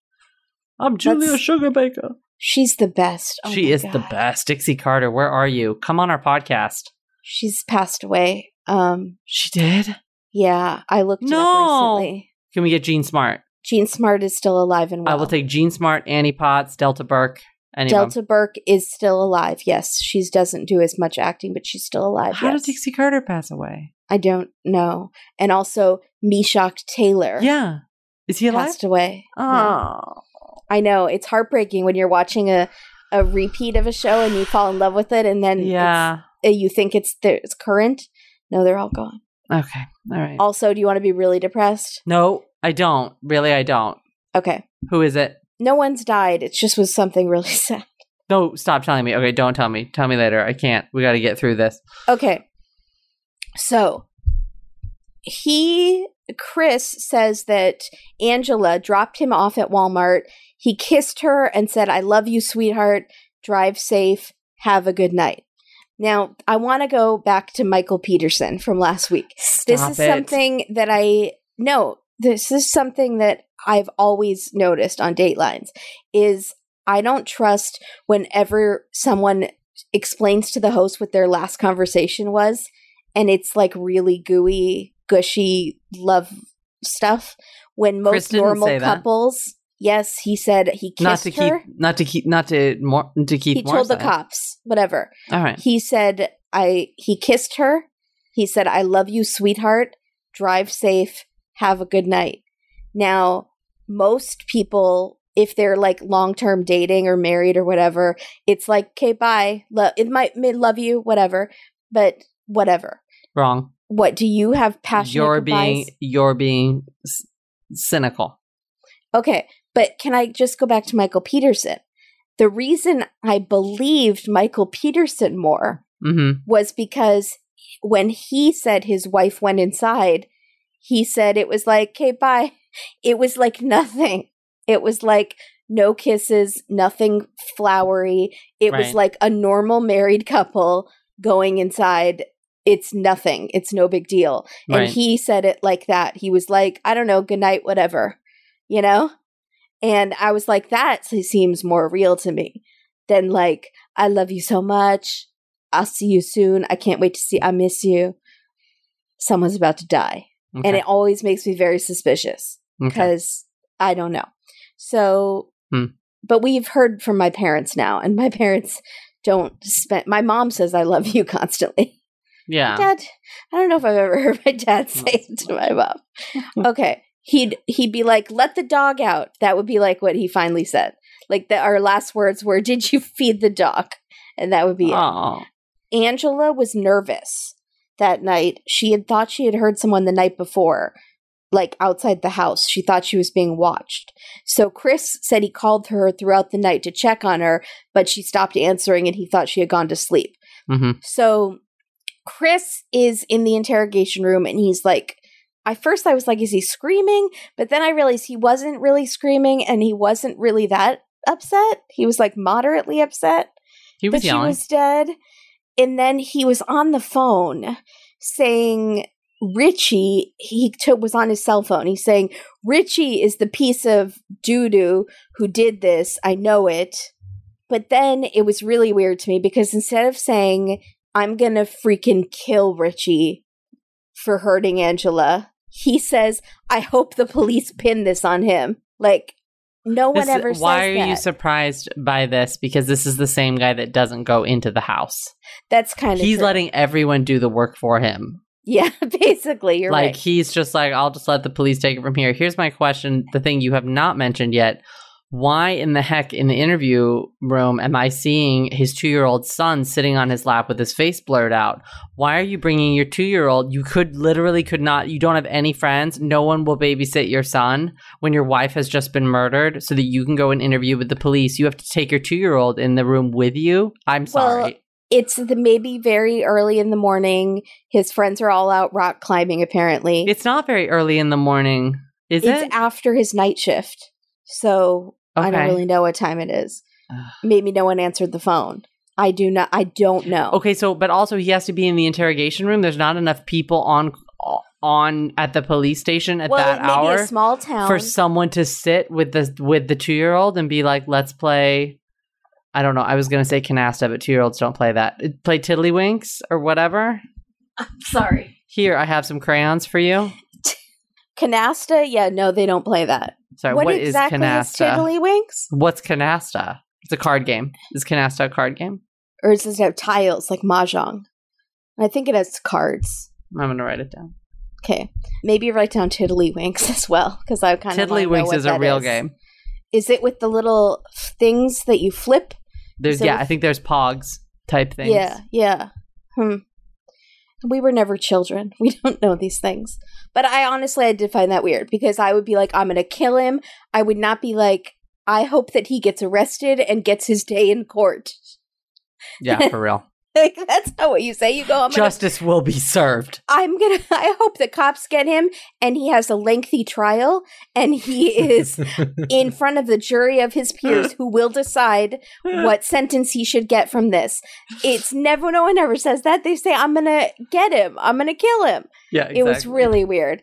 I'm Julia Let's- Sugarbaker. She's the best. Oh she is the best. Dixie Carter, where are you? Come on our podcast. She's passed away. Um, She did. yeah, I looked No. up recently. Can we get Jean Smart? Jean Smart is still alive and well. I will take Jean Smart, Annie Potts, Delta Burke. Any Delta Burke is still alive. Yes, she doesn't do as much acting, but she's still alive. How yes. did Dixie Carter pass away? I don't know. And also, Meshach Taylor Yeah. Is he alive? passed away. Yeah. Oh. I know it's heartbreaking when you're watching a a repeat of a show and you fall in love with it, and then Yeah. uh, you think it's the, it's current. No, they're all gone. Okay. All right. Also, do you want to be really depressed? No, I don't. Really, I don't. Okay, Who is it? No one's died. It just was something really sad. No, stop telling me. Okay, don't tell me. Tell me later. I can't. We got to get through this. Okay. So he, Chris says that Angela dropped him off at Walmart. He kissed her and said, I love you, sweetheart. Drive safe. Have a good night. Now, I want to go back to Michael Peterson from last week. this is it. something that I no, this is something that I've always noticed on Datelines is I don't trust whenever someone explains to the host what their last conversation was and it's like really gooey, gushy love stuff when most normal couples Yes, he said he kissed Not to her. keep. Not to keep. Not to more. To keep. he told the cops, whatever. All right. He said, I he kissed her. He said, "I love you, sweetheart. Drive safe. Have a good night." Now, most people if they're like long-term dating or married or whatever, it's like, "Okay, bye. Lo- it might may love you, whatever." But whatever. Wrong. What do you have passionate You're goodbyes? being you're being c- cynical. Okay, but can I just go back to Michael Peterson? The reason I believed Michael Peterson more Mm-hmm. was because when he said his wife went inside, he said it was like, okay, bye. It was like nothing. It was like no kisses, nothing flowery. It was like a normal married couple going inside. It's nothing. It's no big deal. And he said it like that. He was like, I don't know, good night, whatever, you know? And I was like, that seems more real to me than like, I love you so much. I'll see you soon. I can't wait to see. I miss you. Someone's about to die. Okay. And it always makes me very suspicious Okay. because I don't know. So, Hmm. but we've heard from my parents now, and my parents don't spend. My mom says, I love you constantly. Yeah. Dad, I don't know if I've ever heard my dad say it to my mom. Okay. He'd he'd be like, "Let the dog out." That would be like what he finally said. Like the, our last words were, "Did you feed the dog?" And that would be it. Oh. Angela was nervous that night. She had thought she had heard someone the night before, like outside the house. She thought she was being watched. So Chris said he called her throughout the night to check on her, but she stopped answering and he thought she had gone to sleep. Mm-hmm. So Chris is in the interrogation room and he's like, at first I was like, is he screaming? But then I realized he wasn't really screaming and he wasn't really that upset. He was like moderately upset He was that yelling. she was dead. And then he was on the phone saying Richie, he took was on his cell phone. He's saying, Richie is the piece of doo doo who did this. I know it. But then it was really weird to me because instead of saying, I'm gonna freaking kill Richie for hurting Angela, he says, I hope the police pin this on him. Like, no one This- ever why are that. you surprised by this? Because this is the same guy that doesn't go into the house. That's kind of He's letting everyone do the work for him. Yeah, basically, you're like right. he's just like, I'll just let the police take it from here. Here's my question: the thing you have not mentioned yet. Why in the heck in the interview room am I seeing his two year old son sitting on his lap with his face blurred out? Why are you bringing your two year old? You could literally could not. You don't have any friends. No one will babysit your son when your wife has just been murdered, so that you can go and interview with the police. You have to take your two year old in the room with you. I'm sorry. Well, it's the maybe very early in the morning. His friends are all out rock climbing. Apparently, it's not very early in the morning, is it's it? after his night shift, so I don't really know what time it is. Maybe no one answered the phone. I do not. I don't know. Okay, so but also he has to be in the interrogation room. There's not enough people on on at the police station at well, that maybe hour a small town. for someone to sit with the with the two year old and be like, "Let's play." I don't know. I was gonna say canasta, but two year olds don't play that. Play Tiddlywinks or whatever. Sorry, Here, I have some crayons for you. Canasta. Yeah, no, they don't play that. Sorry, what what is exactly is canasta? Tiddlywinks? What's canasta? It's a card game. Is canasta a card game? Or does it have tiles like mahjong? I think it has cards. I'm gonna write it down. Okay, maybe write down Tiddlywinks as well because I kind of Tiddlywinks is a real game. Is it with the little things that you flip? There's So yeah, I think there's pogs type things. Yeah, yeah. Hmm. We were never children. We don't know these things. But I honestly, I did find that weird because I would be like, I'm going to kill him. I would not be like, I hope that he gets arrested and gets his day in court. yeah, for real. Like that's not what you say. You go, I'm gonna, Justice will be served. I'm gonna. I hope the cops get him and he has a lengthy trial and he is in front of the jury of his peers who will decide what sentence he should get from this. It's never, no one ever says that. They say, I'm to get him. I'm to kill him. Yeah, It was really weird.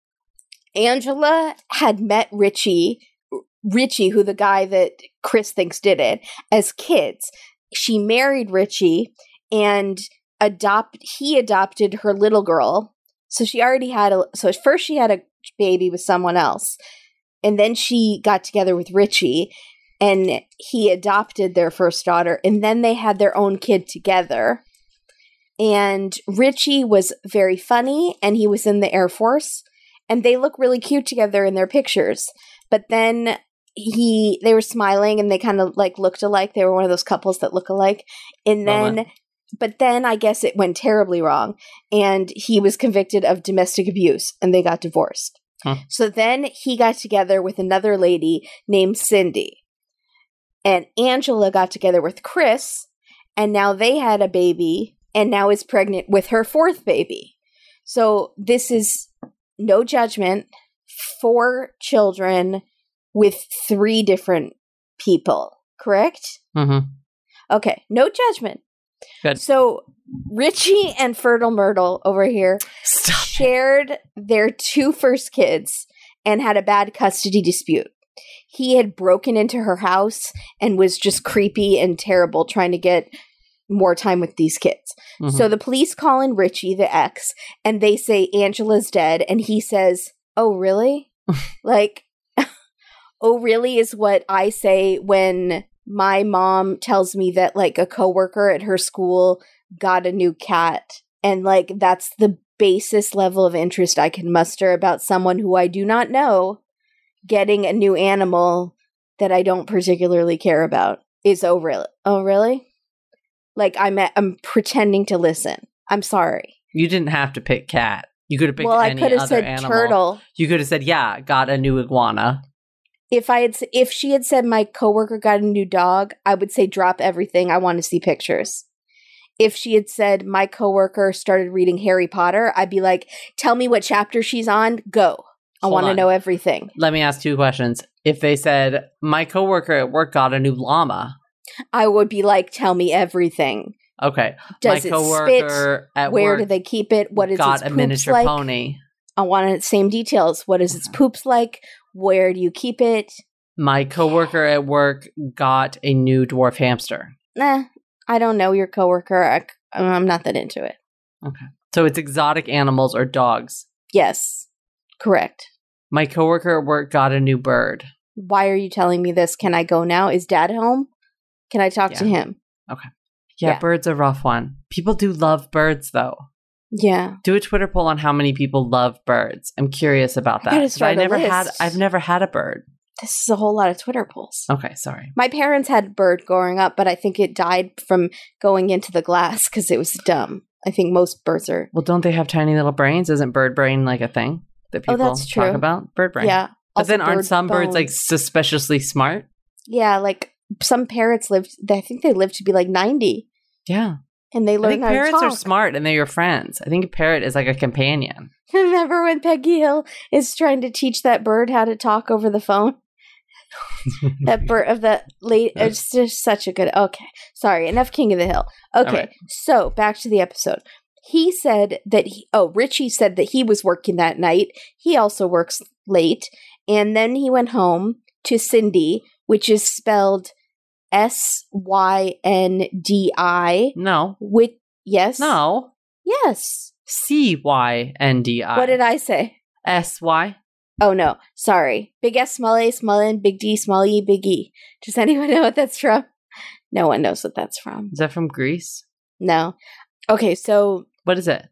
Angela had met Richie, Richie, who the guy that Chris thinks did it, as kids. She married Richie and adopt he adopted her little girl. So she already had a so first she had a baby with someone else. And then she got together with Richie and he adopted their first daughter and then they had their own kid together. And Richie was very funny and he was in the Air Force and they look really cute together in their pictures. But then he they were smiling and they kind of like looked alike. They were one of those couples that look alike. And then Moment. but then I guess it went terribly wrong and he was convicted of domestic abuse and they got divorced. Huh. So then he got together with another lady named Cindy. And Angela got together with Chris and now they had a baby and now is pregnant with her fourth baby. So this is no judgment, four children with three different people, correct? Mm-hmm. Okay, no judgment. Good. So Richie and Fertile Myrtle over here Stop. shared their two first kids and had a bad custody dispute. He had broken into her house and was just creepy and terrible trying to get more time with these kids. Mhm. So the police call in Richie, the ex, and they say Angela's dead. And he says, Oh, really? like, oh, really is what I say when my mom tells me that, like, a coworker at her school got a new cat. And, like, that's the basis level of interest I can muster about someone who I do not know getting a new animal that I don't particularly care about is oh really oh really like I'm at, I'm pretending to listen. I'm sorry. You didn't have to pick cat. You could have picked well, I could have other said animal. turtle. You could have said, "Yeah, got a new iguana." If I had if she had said my coworker got a new dog, I would say drop everything. I want to see pictures. If she had said my coworker started reading Harry Potter, I'd be like, "Tell me what chapter she's on. Go. I want to know everything." Let me ask two questions. If they said, "My coworker at work got a new llama," I would be like, "Tell me everything. okay. Does My it spit? at Where work do they keep it? What is got its a poops miniature like? pony. I want the same details. What is its mm-hmm. poops like? Where do you keep it? My coworker at work got a new dwarf hamster. Nah, I don't know your coworker. I, I'm not that into it. Okay. So it's exotic animals or dogs. Yes, correct. My coworker at work got a new bird. Why are you telling me this? Can I go now? Is dad home? Can I talk to Yeah. him? Yeah, Yeah. bird's a rough one. People do love birds though. Yeah. Do a Twitter poll on how many people love birds. I'm curious about that. gotta 'cause start I a never had. I've never had a bird. This is a whole lot of Twitter polls. Okay, sorry. My parents had a bird growing up, but I think it died from going into the glass because it was dumb. I think most birds are. Well, don't they have tiny little brains? Isn't bird brain like a thing that Oh, people that's talk about? Bird brain. Yeah. But then aren't some birds like suspiciously smart? Yeah, like some parrots lived. I think they lived to be like ninety, Yeah. and they I learned think parrots are smart and they're your friends. I think a parrot is like a companion. Remember when Peggy Hill is trying to teach that bird how to talk over the phone? that bird of the late. It's just such a good. Okay, sorry. Enough King of the Hill. Okay, right. so back to the episode. He said that he. Oh, Richie said that he was working that night. He also works late, and then he went home to Cindy, which is spelled S Y N D I. No. With yes, No. yes. C Y N D I. What did I say? S Y? Oh no, sorry. Big S, small a, small n, big D, small e, big e. Does anyone know what that's from? No one knows what that's from. Is that from Greece? No. Okay, so What is it?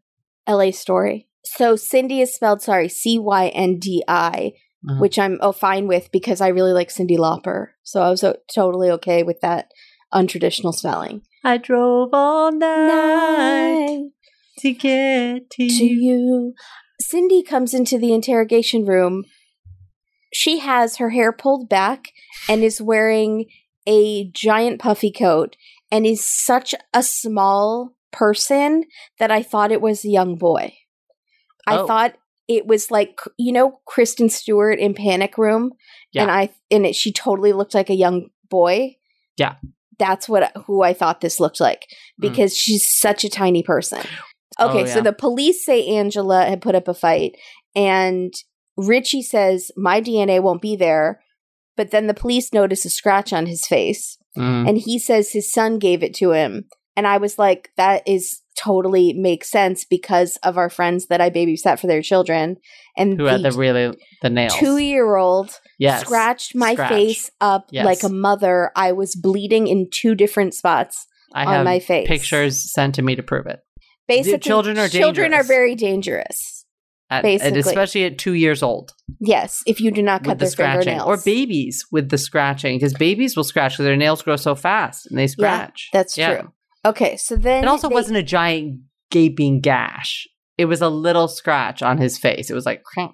LA story. So Cindy is spelled sorry, C Y N D I, Uh-huh. which I'm oh fine with because I really like Cyndi Lauper. So I was o- totally okay with that untraditional spelling. I drove all night Night to get to to you. you. Cindy comes into the interrogation room. She has her hair pulled back and is wearing a giant puffy coat and is such a small person that I thought it was a young boy. I Oh. thought it was like you know Kristen Stewart in Panic Room, Yeah. and I and it she totally looked like a young boy. Yeah. that's what who I thought this looked like Mm. because she's such a tiny person. Okay, Oh, so the police say Angela had put up a fight, and Richie says, My DNA won't be there. But then the police notice a scratch on his face, Mm. and he says his son gave it to him. And I was like, That is totally makes sense because of our friends that I babysat for their children. And Who had the really the nails? two year old yes. scratched my Scratch. face up Yes. like a mother. I was bleeding in two different spots. I on my face. pictures sent to me to prove it. Basically, children are children are very dangerous. At, and Basically. especially at two years old Yes, if you do not cut with the their scratching, fingernails. or babies with the scratching, because babies will scratch because their nails grow so fast and they scratch. That's true. Okay, so then It also they- wasn't a giant gaping gash. It was a little scratch on his face. It was like, crank.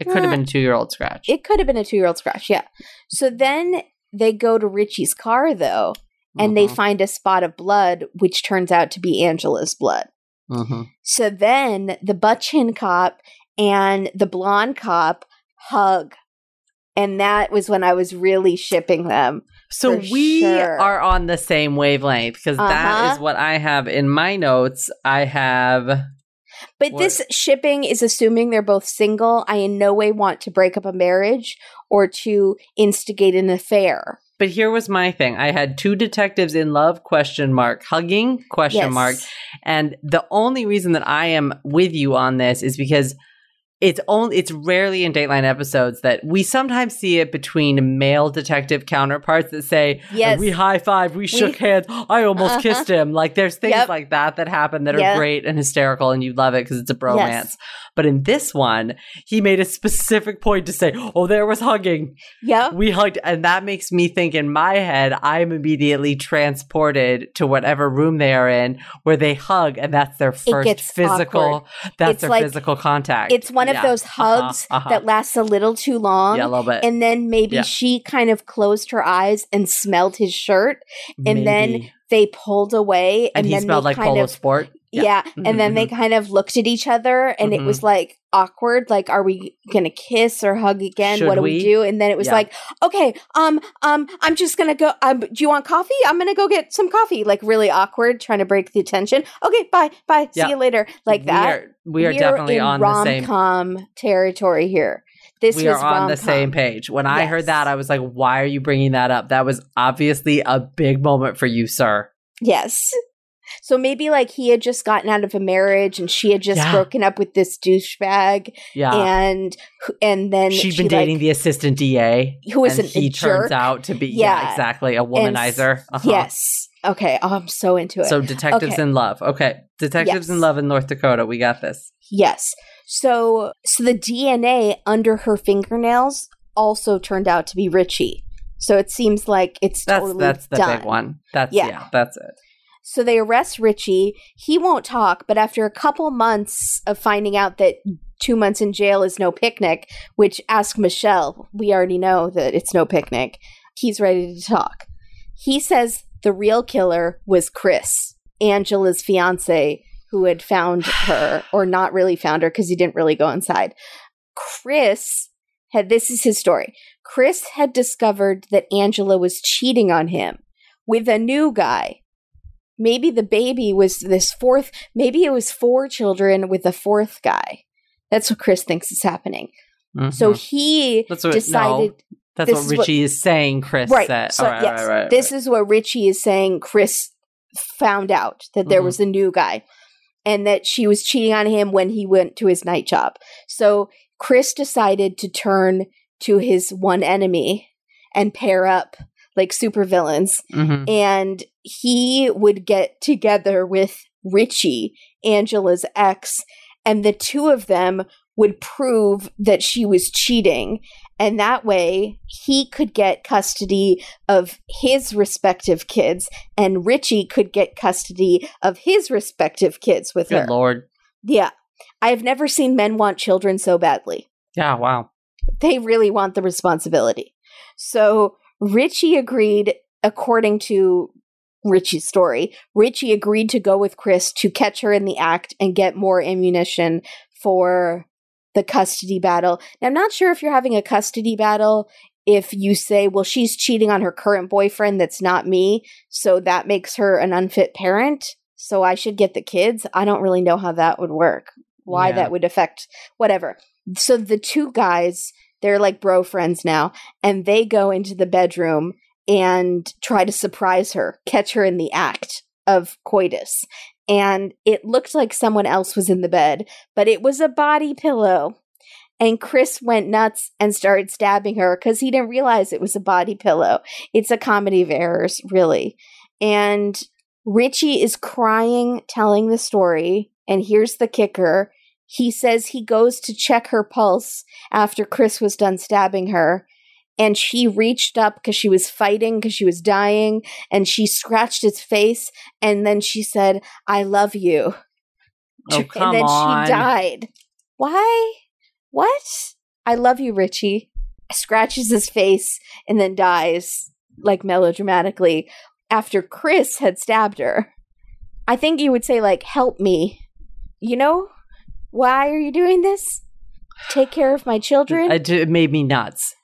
it could have been a two year old scratch. It could have been a two-year-old scratch. Yeah. So then they go to Richie's car though, and they Mhm, find a spot of blood, which turns out to be Angela's blood. mhm. So then the butt chin cop and the blonde cop hug. And that was when I was really shipping them. So For we sure. are on the same wavelength because that Uh-huh. is what I have in my notes. I have But What- this shipping is assuming they're both single. I in no way want to break up a marriage or to instigate an affair. But here was my thing. I had two detectives in love question mark hugging question Yes. mark and the only reason that I am with you on this is because it's only it's rarely in Dateline episodes that we sometimes see it between male detective counterparts that say Yes. we high five, we shook hands, I almost Uh-huh. kissed him. Like there's things Yep. like that that happen that are great and hysterical and you love it because it's a bromance. Yes. But in this one, he made a specific point to say, "Oh, there was hugging." Yeah. we hugged and that makes me think in my head i'm immediately transported to whatever room they are in where they hug and that's their first physical awkward. that's It's their like- physical contact It's one of Yeah. those Uh-huh, hugs uh-huh. that lasts a little too long. yeah a little bit And then maybe Yeah. she kind of closed her eyes and smelled his shirt. and then They pulled away, and, and, he then smelled like kind polo of sport yeah, and then they kind of looked at each other, and it Mhm. was like awkward. Like, are we gonna kiss or hug again? Should what do we? we? do? And then it was Yeah. like, okay, um, um, I'm just gonna go. Um, do you want coffee? I'm gonna go get some coffee. Like really awkward, trying to break the tension. Okay, bye, bye. Yeah. See you later. Like that. we are We're definitely in on the same rom-com territory here. This we was are on the rom-com. same page when i heard that i was like why are you bringing that up that was obviously a big moment for you sir Yes. So maybe like he had just gotten out of a marriage and she had just Yeah. broken up with this douchebag yeah and and then she'd she, been dating like, the assistant da who was and an, he turns jerk. out to be yeah, Yeah. exactly a And womanizer Uh-huh. Yes. Okay. Oh, I'm so into it. So detectives Okay. in love. Okay. Detectives in love in North Dakota. We got this. yes. So so the DNA under her fingernails also turned out to be Richie. So it seems like it's That's totally that's the done. big one. That's yeah. Yeah. that's it. So they arrest Richie. He won't talk, but after a couple months of finding out that two months in jail is no picnic, which ask Michelle, we already know that it's no picnic, he's ready to talk. He says the real killer was Chris, Angela's fiance, who had found her, or not really found her because he didn't really go inside. Chris had, this is his story. Chris had discovered that Angela was cheating on him with a new guy maybe the baby was this fourth maybe it was four children with a fourth guy that's what chris thinks is happening so Mhm. he That's what- decided no, that's what- Richie is saying. Chris right said. so right, yes right, right, this is what richie is saying chris found out that there Mhm. was a new guy and that she was cheating on him when he went to his night job so chris decided to turn to his one enemy and pair up like supervillains Mhm. and he would get together with Richie, Angela's ex, and the two of them would prove that she was cheating. And that way, he could get custody of his respective kids, and Richie could get custody of his respective kids with Good her. lord. Yeah. I have never seen men want children so badly Yeah. Wow. they really want the responsibility. So Richie agreed, according to Richie's story, Richie agreed to go with Chris to catch her in the act and get more ammunition for the custody battle. Now, I'm not sure if you're having a custody battle if you say, well, she's cheating on her current boyfriend that's not me, so that makes her an unfit parent. so I should get the kids. I don't really know how that would work. Why Yeah. that would affect whatever. So the two guys, they're like bro friends now, and they go into the bedroom and try to surprise her, catch her in the act of coitus. And it looked like someone else was in the bed, but it was a body pillow. And Chris went nuts and started stabbing her because he didn't realize it was a body pillow. It's a comedy of errors, really. And Richie is crying, telling the story. And here's the kicker he says he goes to check her pulse after Chris was done stabbing her. And she reached up because she was fighting, because she was dying, and she scratched his face. And then she said, I love you. Oh, come and then on. she died. Why? What? I love you, Richie. Scratches his face and then dies, like melodramatically, after Chris had stabbed her. I think you would say, like, help me. You know? Why are you doing this? Take care of my children? It, made me nuts.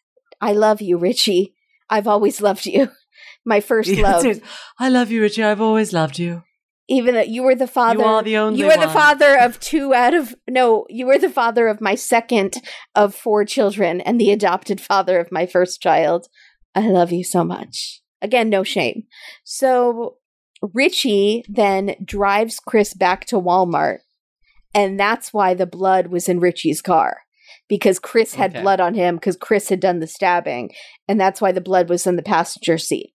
I love you, Richie. I've always loved you. My first love. I love you, Richie. I've always loved you. Even though you were the father. You are the only You were the father of two out of no. You were the father of my second of four children and the adopted father of my first child. I love you so much. Again, no shame. So Richie then drives Chris back to Walmart, and that's why the blood was in Richie's car because Chris had Okay. blood on him because Chris had done the stabbing, and that's why the blood was in the passenger seat.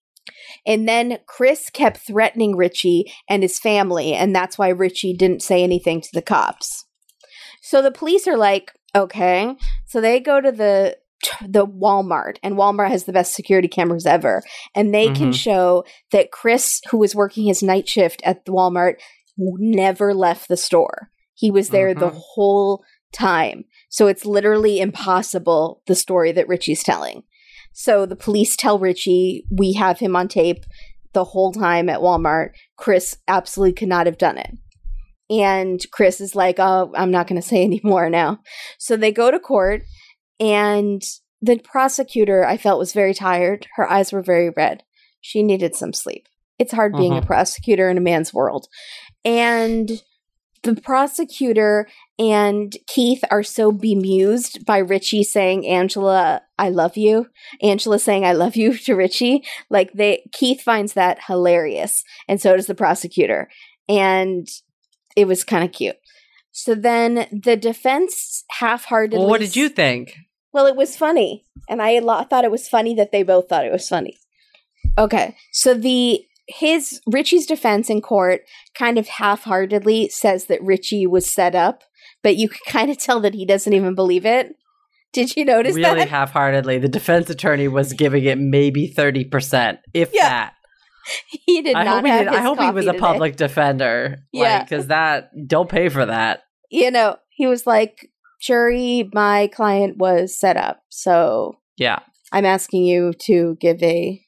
And then Chris kept threatening Richie and his family, and that's why Richie didn't say anything to the cops. So the police are like, okay. So they go to the the Walmart, and Walmart has the best security cameras ever, and they can Mhm. show that Chris, who was working his night shift at the Walmart, never left the store. He was there the Mhm. whole time. So it's literally impossible the story that Richie's telling. So the police tell Richie, we have him on tape the whole time at Walmart. Chris absolutely could not have done it. And Chris is like, oh, I'm not going to say any more now. So they go to court, and the prosecutor, I felt, was very tired. Her eyes were very red. She needed some sleep. It's hard being a Uh-huh. prosecutor in a man's world. And the prosecutor and Keith are so bemused by Richie saying, Angela, I love you. Angela saying, I love you to Richie. Like they, Keith finds that hilarious. And so does the prosecutor. And it was kind of cute. So then the defense half heartedly. Well, what did you think? Well, it was funny, and I thought it was funny that they both thought it was funny. Okay, so the his Richie's defense in court kind of half-heartedly says that Richie was set up, but you can kind of tell that he doesn't even believe it. Did you notice really that? half-heartedly. The defense attorney was giving it maybe thirty percent, if Yeah. that. he did I not hope he have did. I hope he was a public defender. Yeah. because that don't pay for that. You know, he was like, "Jury, my client was set up, so Yeah, I'm asking you to give a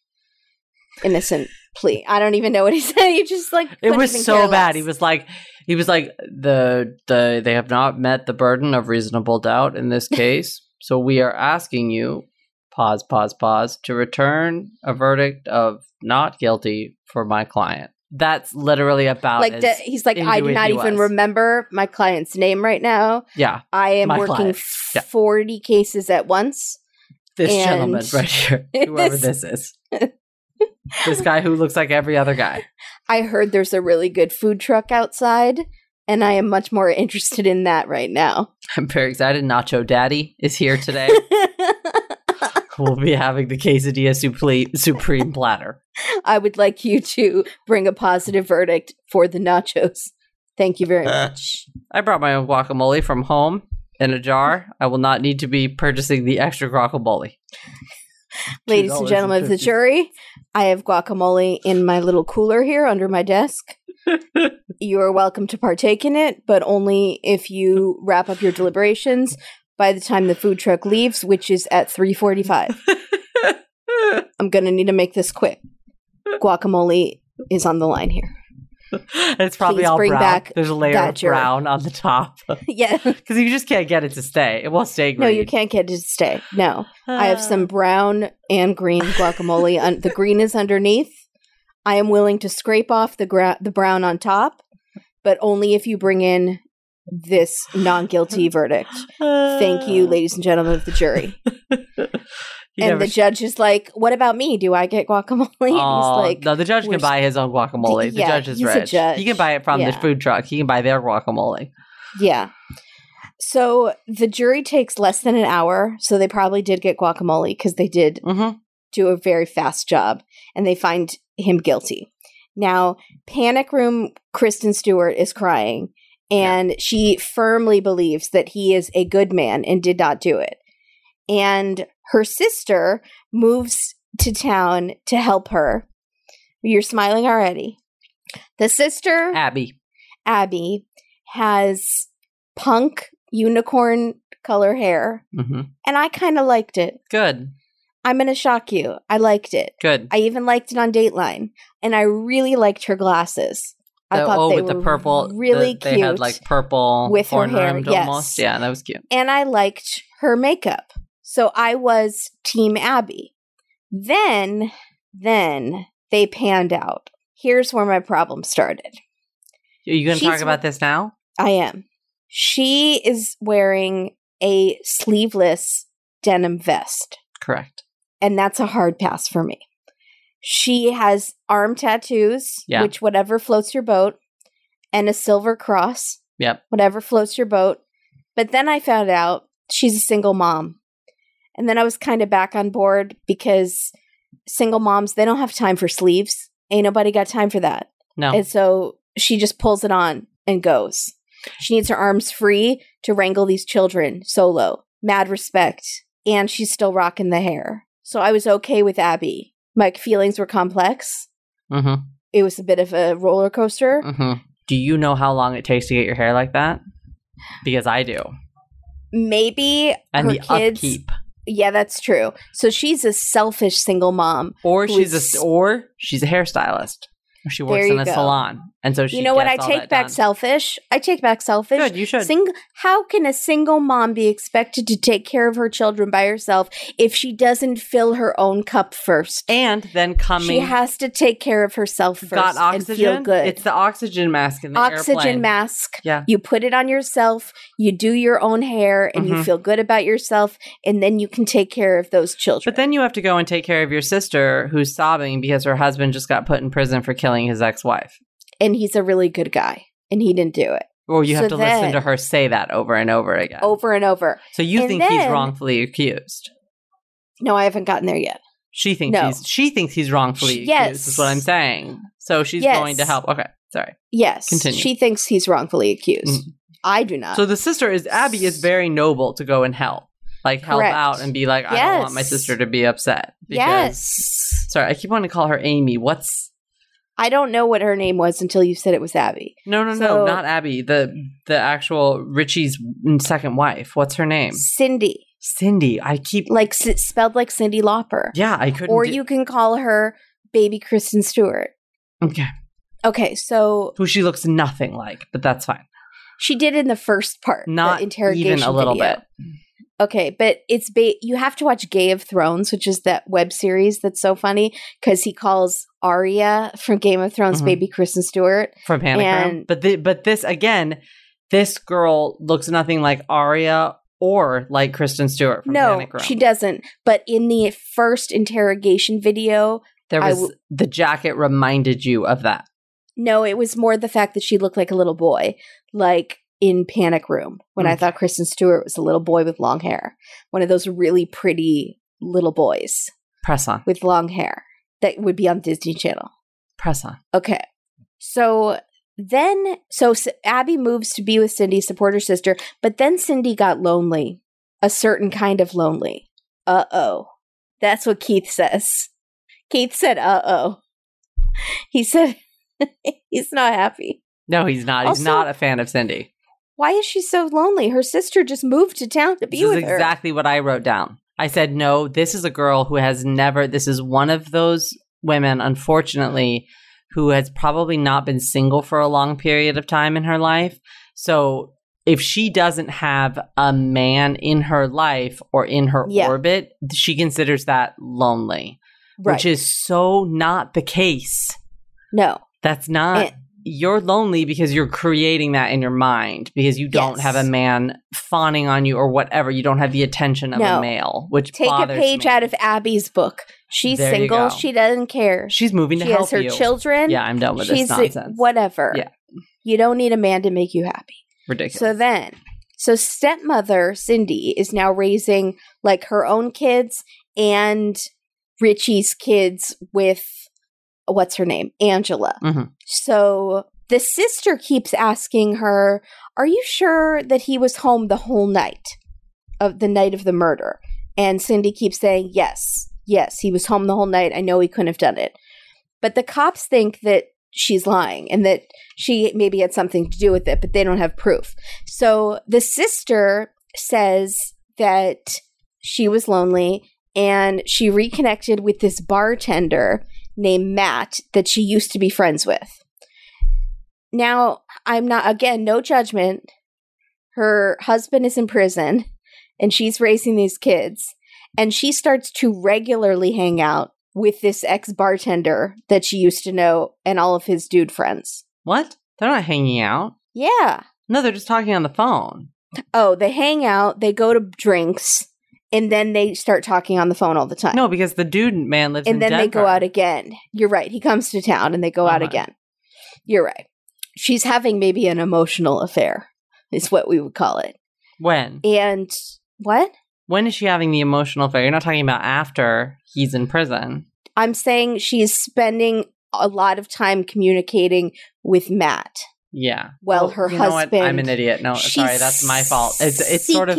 innocent plea." I don't even know what he said. He just like it was so bad. He was like, he was like the the they have not met the burden of reasonable doubt in this case, so we are asking you, pause, pause, pause, to return a verdict of not guilty for my client. That's literally about like that he's like i do not even was. remember my client's name right now yeah. i am working client. Yeah. 40 cases at once This And- gentleman right here, whoever This- this is, this guy who looks like every other guy. i heard there's a really good food truck outside and i am much more interested in that right now I'm very excited. Nacho Daddy is here today. we'll be having the quesadilla supreme, supreme platter. i would like you to bring a positive verdict for the nachos thank you very uh, much I brought my own guacamole from home in a jar. I will not need to be purchasing the extra guacamole. ladies and gentlemen of the jury i have guacamole in my little cooler here under my desk. You are welcome to partake in it but only if you wrap up your deliberations by the time the food truck leaves which is at 3.45 i'm gonna need to make this quick. Guacamole is on the line here it's probably Please all bring brown. back There's a layer of brown on the top yeah because you just can't get it to stay. It won't stay green. no you can't get it to stay no i have some brown and green guacamole un- the green is underneath i am willing to scrape off the gra- the brown on top but only if you bring in this non-guilty verdict. Thank you, ladies and gentlemen of the jury. He and never the judge is like, "What about me? Do I get guacamole?" And he's like, no, the judge can buy his own guacamole. The Yeah, judge is rich. judge. He can buy it from the food truck. He can buy their guacamole. Yeah. So the jury takes less than an hour, so they probably did get guacamole because they did Mm-hmm. do a very fast job and they find him guilty. Now, Panic Room Kristen Stewart is crying and she firmly believes that he is a good man and did not do it. And her sister moves to town to help her. You're smiling already. The sister, Abby. Abby, has punk unicorn color hair, hmm and I kind of liked it. Good. I'm going to shock you. I liked it. Good. I even liked it on Dateline, and I really liked her glasses. I thought oh, they with the were purple. really the- cute. They had like purple With her hair, yes. almost. Yeah, that was cute. and I liked her makeup. So I was Team Abby. Then, then they panned out. Here's where my problem started. Are you going to talk about this now? I am. She is wearing a sleeveless denim vest. Correct. and that's a hard pass for me. She has arm tattoos, Yeah. which whatever floats your boat, and a silver cross, Yep. whatever floats your boat. But then I found out she's a single mom. And then I was kind of back on board because single moms, they don't have time for sleeves. Ain't nobody got time for that. No. And so she just pulls it on and goes. She needs her arms free to wrangle these children solo. Mad respect. And she's still rocking the hair. So I was okay with Abby. My feelings were complex. mm-hmm. It was a bit of a roller coaster. Mm-hmm. Do you know how long it takes to get your hair like that? Because I do. Maybe And her the kids. upkeep. Yeah, that's true. So she's a selfish single mom. Or she's a or she's a hairstylist. She works in a go. salon. And so she you know what? I take back done. selfish. I take back selfish. Good, you should. Sing- how can a single mom be expected to take care of her children by herself if she doesn't fill her own cup first? and then coming she has to take care of herself first got and feel good. It's the oxygen mask in the oxygen airplane. mask. Yeah. You put it on yourself, you do your own hair, and you Mhm. feel good about yourself, and then you can take care of those children. But then you have to go and take care of your sister who's sobbing because her husband just got put in prison for killing his ex-wife. and he's a really good guy, and he didn't do it. Or you have So to listen to her say that over and over again. Over and over. so you and think he's wrongfully accused. No, I haven't gotten there yet. She thinks No. he's she thinks he's wrongfully Yes. accused. Is what I'm saying. So she's Yes. going to help. Okay, sorry. Yes, Continue. she thinks he's wrongfully accused. Mm. I do not. So the sister is Abby is very noble to go and help, like help Correct. out and be like, I don't want my sister to be upset. yes, Sorry, I keep wanting to call her Amy. What's I don't know what her name was until you said it was Abby. no, no, So- no, not Abby. The the actual Richie's second wife. What's her name? Cindy, Cindy. I keep like s- spelled like Cyndi Lauper, yeah. I couldn't. or get- you can call her Baby Kristen Stewart. okay. Okay, so Who she looks nothing like, but that's fine. She did in the first part, Not the interrogation even a little video. bit. Okay, but it's ba- you have to watch Gay of Thrones, which is that web series that's so funny because he calls Arya from Game of Thrones Mhm. baby Kristen Stewart. from Panic Room. But the, but this again, this girl looks nothing like Arya or like Kristen Stewart from no, Panic Room. she doesn't. But in the first interrogation video, There was w- the jacket reminded you of that. No, it was more the fact that she looked like a little boy, like in Panic Room when I thought Kristen Stewart was a little boy with long hair, one of those really pretty little boys Press on, with long hair that would be on Disney Channel. press on. Okay. So then, so Abby moves to be with Cindy, support her sister, but then Cindy got lonely, a certain kind of lonely. Uh oh. That's what Keith says. Keith said, uh oh. He said, he's not happy. No, he's not. He's not a fan of Cindy. Why is she so lonely? Her sister just moved to town to be This is with her. exactly what I wrote down. I said, no, this is a girl who has never, this is one of those women, unfortunately, who has probably not been single for a long period of time in her life. So if she doesn't have a man in her life or in her Yeah. orbit, she considers that lonely, right. which is so not the case. no. That's not. You're lonely because you're creating that in your mind because you don't Yes. have a man fawning on you or whatever. You don't have the attention of No. a male, which Take a page me. out of Abby's book. She's There single. She doesn't care. She's moving to she help has her you. children. Yeah, I'm done with She's this nonsense. whatever. Yeah. You don't need a man to make you happy. Ridiculous. So then, so stepmother Cindy is now raising like her own kids and Richie's kids with what's her name? Angela. Mhm. So the sister keeps asking her, Are you sure that he was home the whole night of the night of the murder? And Cindy keeps saying, Yes, yes, he was home the whole night. I know he couldn't have done it. But the cops think that she's lying and that she maybe had something to do with it, but they don't have proof. So the sister says that she was lonely and she reconnected with this bartender named Matt that she used to be friends with. Now, I'm not, again, no judgment. Her husband is in prison and she's raising these kids. And she starts to regularly hang out with this ex bartender that she used to know and all of his dude friends. what? They're not hanging out. Yeah. No, they're just talking on the phone. Oh, they hang out, they go to drinks, and then they start talking on the phone all the time. No, because the dude man lives in and then they go out again. You're right. He comes to town and they go out Uh-huh. again. You're right. She's having maybe an emotional affair, is what we would call it. When? And what? When is she having the emotional affair? You're not talking about after he's in prison. I'm saying she's spending a lot of time communicating with Matt. Yeah. Well, her you know what? husband- I'm an idiot. No, sorry, that's my fault. It's it's sort of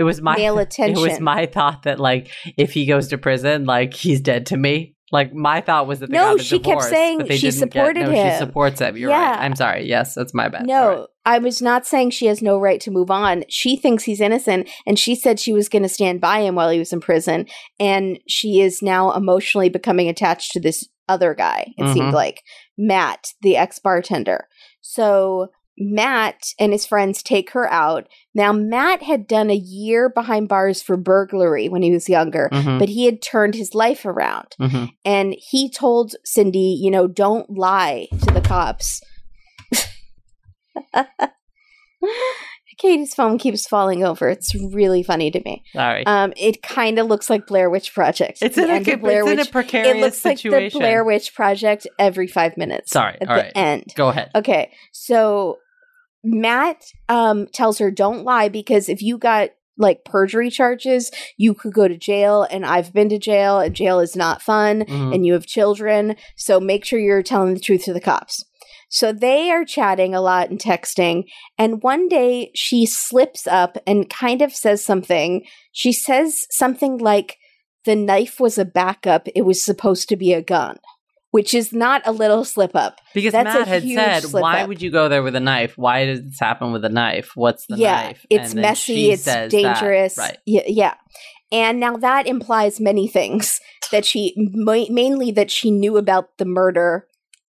it was my male it was my thought that like if he goes to prison, like he's dead to me. Like my thought was that they No, she kept saying she didn't get- supported no, him. She supports him. You're Yeah. right. I'm sorry. Yes, that's my bad. No, right. I was not saying she has no right to move on. She thinks he's innocent, and she said she was going to stand by him while he was in prison. And she is now emotionally becoming attached to this other guy, it seemed Mhm. like Matt, the ex bartender. So Matt and his friends take her out. Now, Matt had done a year behind bars for burglary when he was younger, Mhm, but he had turned his life around. mhm. And he told Cindy, you know, don't lie to the cops. Katie's phone keeps falling over. It's really funny to me. Sorry. Um, it kind of looks like Blair Witch Project. it's in, a, end of it's Blair in a Witch. precarious It looks situation. like the Blair Witch Project every five minutes. Sorry. at All the right. end. Go ahead. Okay, so Matt um, tells her, "Don't lie because if you got like perjury charges, you could go to jail. And I've been to jail, and jail is not fun. Mhm. And you have children, so make sure you're telling the truth to the cops." So they are chatting a lot and texting. And one day she slips up and kind of says something. She says something like, the knife was a backup. It was supposed to be a gun, which is not a little slip up. Because That's Matt had said, "Why up. would you go there with a knife? Why does this happen with a knife? What's the yeah, knife?" it's And messy. It's says that. dangerous. Right. Yeah, yeah. And now that implies many things that she, ma- mainly that she knew about the murder,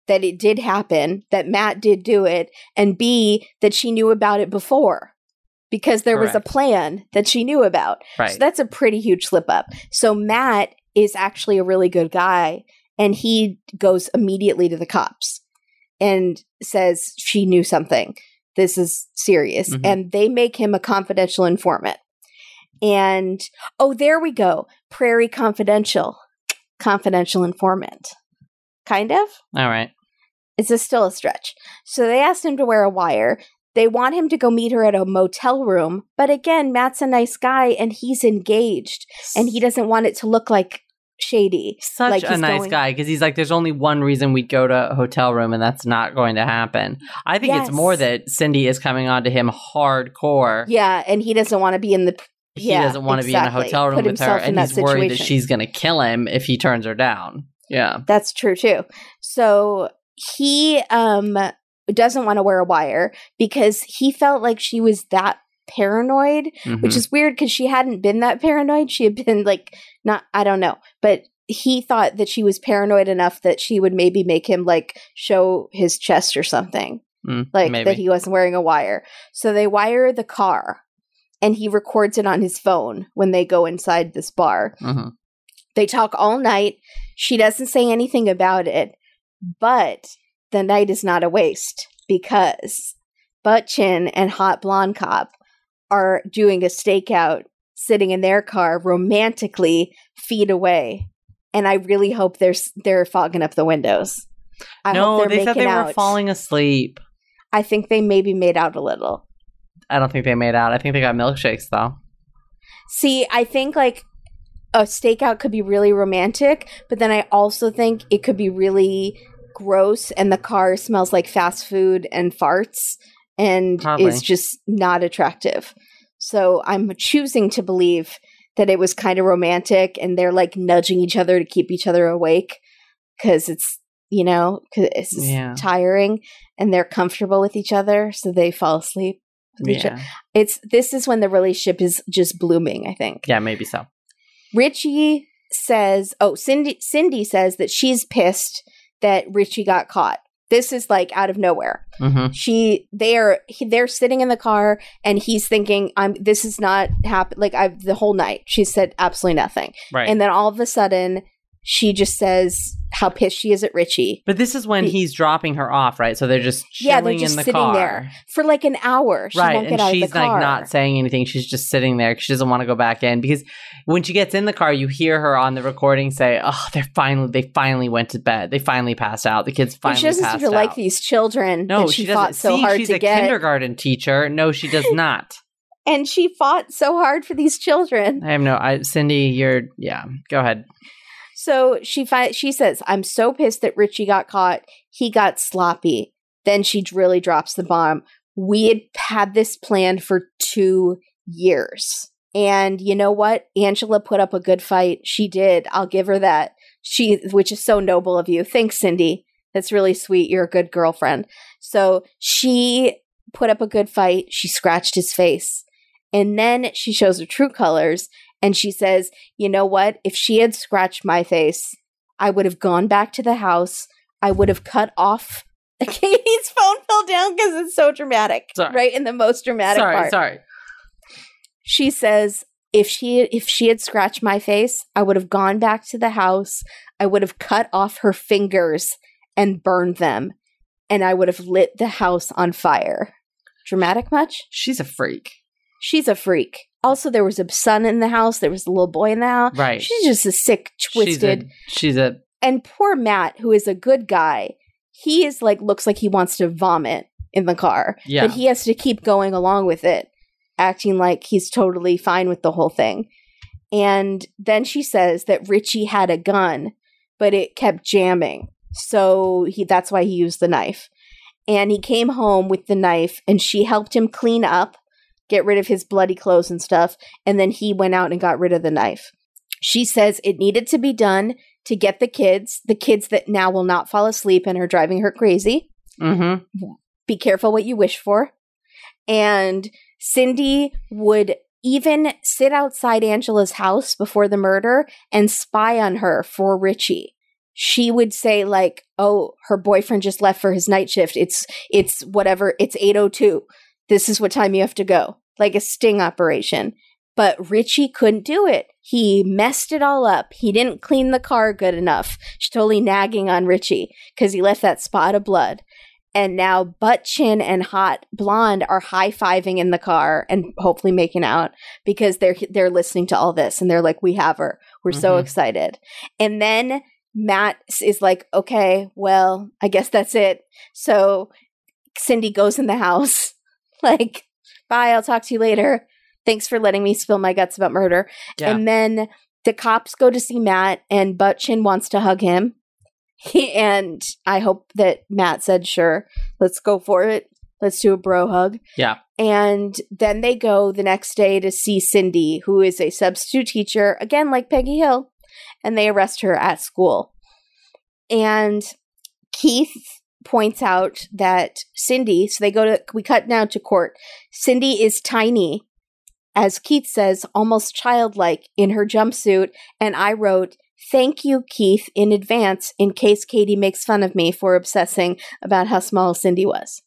that it did happen, that Matt did do it, and B, that she knew about it before because there was a plan that she knew about. Right. So that's a pretty huge slip up. So Matt is actually a really good guy, and he goes immediately to the cops and says she knew something. This is serious. Mhm. And they make him a confidential informant. And oh, there we go. Prairie Confidential. Confidential informant. Kind of? All right. It's a, still a stretch. So they asked him to wear a wire. They want him to go meet her at a motel room. But again, Matt's a nice guy and he's engaged and he doesn't want it to look like shady. Such like a nice going- guy because he's like, there's only one reason we'd go to a hotel room, and that's not going to happen. I think it's more that Cindy is coming on to him hardcore. Yeah, and he doesn't want to be in the. he yeah, doesn't want to be in a hotel room Put with her, and he's worried that she's going to kill him if he turns her down. Yeah. That's true too. So he um doesn't want to wear a wire because he felt like she was that paranoid, which Mhm. is weird because she hadn't been that paranoid. She had been like not I don't know, but he thought that she was paranoid enough that she would maybe make him like show his chest or something, Mm, like maybe. that he wasn't wearing a wire. So they wire the car and he records it on his phone when they go inside this bar. Mhm. They talk all night. She doesn't say anything about it, but the night is not a waste because Butt Chin and Hot Blonde Cop are doing a stakeout sitting in their car romantically feet away. And I really hope they're they're fogging up the windows. I no, they said they out. were falling asleep. I think they maybe made out a little. I don't think they made out. I think they got milkshakes though. See, I think like a stakeout could be really romantic, but then I also think it could be really gross and the car smells like fast food and farts and Probably. is just not attractive. So I'm choosing to believe that it was kind of romantic and they're like nudging each other to keep each other awake because it's, you know, cause it's Yeah. tiring and they're comfortable with each other. So they fall asleep. Yeah. It's this is when the relationship is just blooming, I think. yeah, maybe so. Richie says, "Oh, Cindy Cindy says that she's pissed that Richie got caught." This is like out of nowhere. hmm She they're he, they're sitting in the car and he's thinking, "I'm this is not happen like I've the whole night." She said absolutely nothing. Right. And then all of a sudden, she just says how pissed she is at Richie. but this is when he's dropping her off, right? So they're just chilling Yeah, they're just in the sitting car. there for like an hour. She right, won't get and out she's of the car. like not saying anything. She's just sitting there. She doesn't want to go back in because when she gets in the car, you hear her on the recording say, "Oh, they're finally they finally went to bed. They finally passed out. The kids And finally she doesn't passed seem to like these children no, that she, she, doesn't. fought so See, hard she's to a get. kindergarten teacher. No, she does not. and she fought so hard for these children. I have no. I, Cindy, you're yeah. Go ahead. So she fi- she says, "I'm so pissed that Richie got caught. He got sloppy." Then she really drops the bomb. We had had this planned for 2 years. And you know what? Angela put up a good fight. She did. I'll give her that. She which is so noble of you. Thanks, Cindy. That's really sweet. You're a good girlfriend. So she put up a good fight. She scratched his face. And then she shows her true colors and she says, You know what? If she had scratched my face, I would have gone back to the house. I would have cut off. Katie's phone fell down because it's so dramatic. Sorry. Right in the most dramatic part. sorry, part. sorry. She says, if she if she had scratched my face, I would have gone back to the house. I would have cut off her fingers and burned them, and I would have lit the house on fire. Dramatic much? She's a freak. She's a freak. Also, there was a son in the house. There was a little boy in the house. Right. She's just a sick, twisted. She's a. She's a and poor Matt, who is a good guy, he is like looks like he wants to vomit in the car. Yeah. But he has to keep going along with it, acting like he's totally fine with the whole thing. And then she says that Richie had a gun, but it kept jamming. So he that's why he used the knife. And he came home with the knife and she helped him clean up, get rid of his bloody clothes and stuff, and then he went out and got rid of the knife. She says it needed to be done to get the kids, the kids that now will not fall asleep and are driving her crazy. mm-hmm. Be careful what you wish for. And Cindy would even sit outside Angela's house before the murder and spy on her for Richie. She would say like, "Oh, her boyfriend just left for his night shift. It's it's whatever. It's 8:02. This is what time you have to go." Like a sting operation. But Richie couldn't do it. He messed it all up. He didn't clean the car good enough. She's totally nagging on Richie because he left that spot of blood. And now Butt Chin and Hot Blonde are high fiving in the car and hopefully making out because they're they're listening to all this and they're like, "We have her. We're so Mhm. excited." And then Matt is like, "Okay, well, I guess that's it." So Cindy goes in the house, like, "Bye, I'll talk to you later. Thanks for letting me spill my guts about murder." Yeah. And then the cops go to see Matt, and Butt Chin wants to hug him. He, and I hope that Matt said, sure, let's go for it. Let's do a bro hug. Yeah. And then they go the next day to see Cindy, who is a substitute teacher, again, like Peggy Hill, and they arrest her at school. And Keith points out that Cindy, so they go to, we cut now to court. Cindy is tiny, as Keith says, almost childlike in her jumpsuit. And I wrote, Thank you, Keith, in advance, in case Katie makes fun of me for obsessing about how small Cindy was.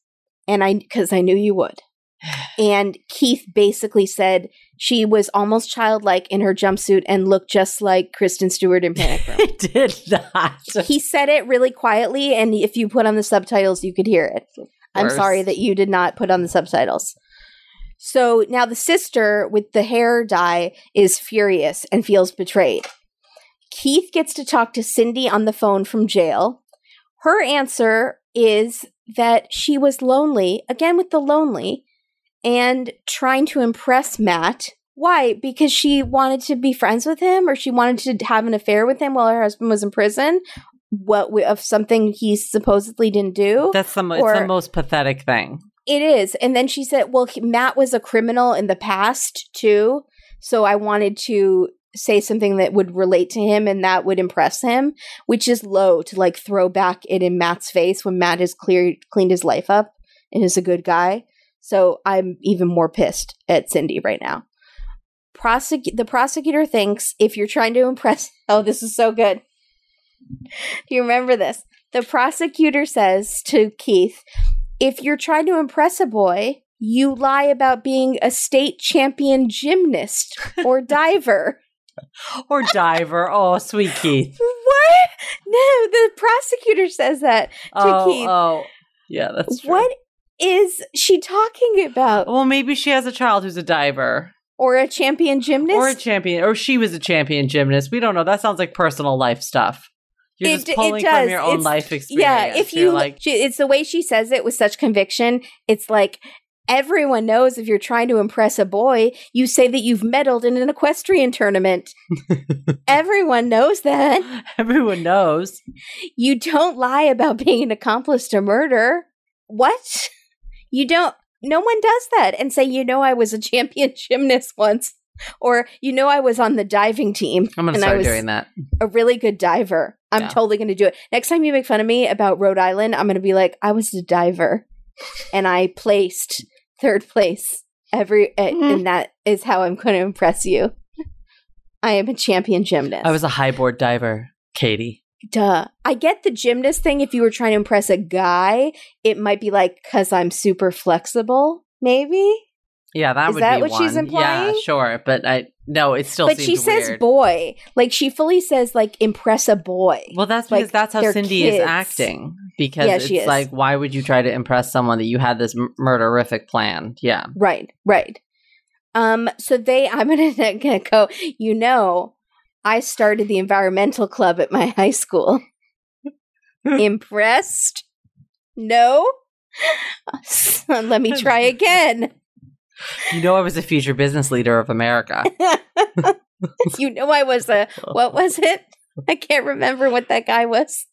And I, because I knew you would. and Keith basically said she was almost childlike in her jumpsuit and looked just like Kristen Stewart in Panic Room. I did not. he said it really quietly, and if you put on the subtitles, you could hear it. I'm sorry that you did not put on the subtitles. So now the sister with the hair dye is furious and feels betrayed. Keith gets to talk to Cindy on the phone from jail. Her answer is that she was lonely, again with the lonely, and trying to impress Matt. Why? Because she wanted to be friends with him or she wanted to have an affair with him while her husband was in prison? What of something he supposedly didn't do? That's the, mo- it's the most pathetic thing. It is. And then she said, well, he- Matt was a criminal in the past too. So I wanted to say something that would relate to him and that would impress him, which is low to like throw back it in Matt's face when Matt has cleared, cleaned his life up and is a good guy. So I'm even more pissed at Cindy right now. Prosec- the prosecutor thinks if you're trying to impress, oh, this is so good. Do you remember this? The prosecutor says to Keith, if you're trying to impress a boy, you lie about being a state champion gymnast or diver. Or diver. Oh, sweet Keith. what? No, the prosecutor says that to Oh, Keith. oh. Yeah, that's true. What is she talking about? Well, maybe she has a child who's a diver. Or a champion gymnast? Or a champion. Or she was a champion gymnast. We don't know. That sounds like personal life stuff. You're It- just pulling from your own It's- life experience. Yeah, if You're like, she, it's the way she says it with such conviction. It's like everyone knows if you're trying to impress a boy, you say that you've medaled in an equestrian tournament. everyone knows that. everyone knows. You don't lie about being an accomplice to murder. What? You don't no one does that and say, you know, I was a champion gymnast once. Or you know I was on the diving team. I'm going to and I start was doing that. a really good diver. I'm Yeah. totally going to do it. Next time you make fun of me about Rhode Island, I'm going to be like, I was a diver and I placed third place every, uh, Mhm. and that is how I'm going to impress you. I am a champion gymnast. I was a high board diver, Katie. Duh. I get the gymnast thing. If you were trying to impress a guy, it might be like, cause I'm super flexible, maybe. Yeah, that Is would that be what she's implying? Yeah, sure, but I no, it still but she says weird. boy. Like she fully says, like, impress a boy. Well, that's like, because that's how Cindy is acting. Because Yeah, it's she is. like, why would you try to impress someone that you had this m- murderific plan? Yeah. Right, right. Um, so they, I'm gonna, gonna go. You know, I started the environmental club at my high school. Impressed? No. Let me try again. You know, I was a future business leader of America. you know, I was a what was it? I can't remember what that guy was.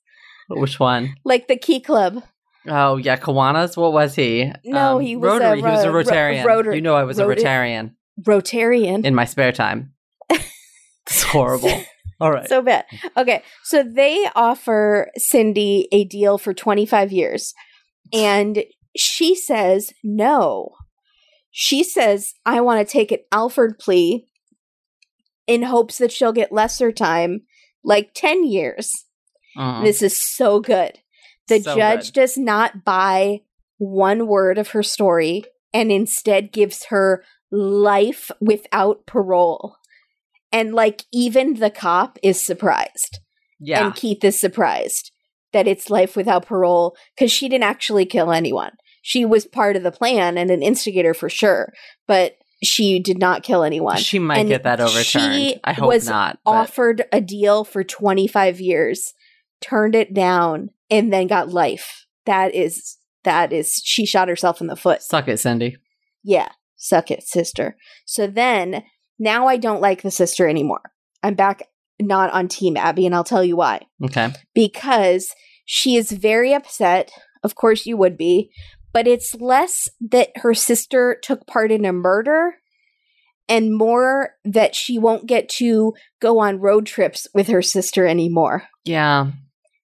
Which one? Like the Key Club. Oh, yeah, Kiwanis. What was he? Um, No, he was a Rotary. he was a ro- ro- Rotarian. rotor- you know, I was a Rotarian Rotarian. in my spare time. It's horrible. All right. So bad. Okay, so they offer Cindy a deal for 25 years, and she says no. She says, I want to take an Alford plea in hopes that she'll get lesser time, like 10 years. Mhm. This is so good. The So judge good. does not buy one word of her story and instead gives her life without parole. And like even the cop is surprised. yeah. And Keith is surprised that it's life without parole because she didn't actually kill anyone. She was part of the plan and an instigator for sure, but she did not kill anyone. she might and get that overturned. she I hope was not. but- Offered a deal for 25 years, turned it down, and then got life. That is, that is, she shot herself in the foot. Suck it, Cindy. Yeah, suck it, sister. So then, now I don't like the sister anymore. I'm back not on Team Abby, and I'll tell you why. Okay. Because she is very upset. Of course, you would be. But it's less that her sister took part in a murder and more that she won't get to go on road trips with her sister anymore. Yeah.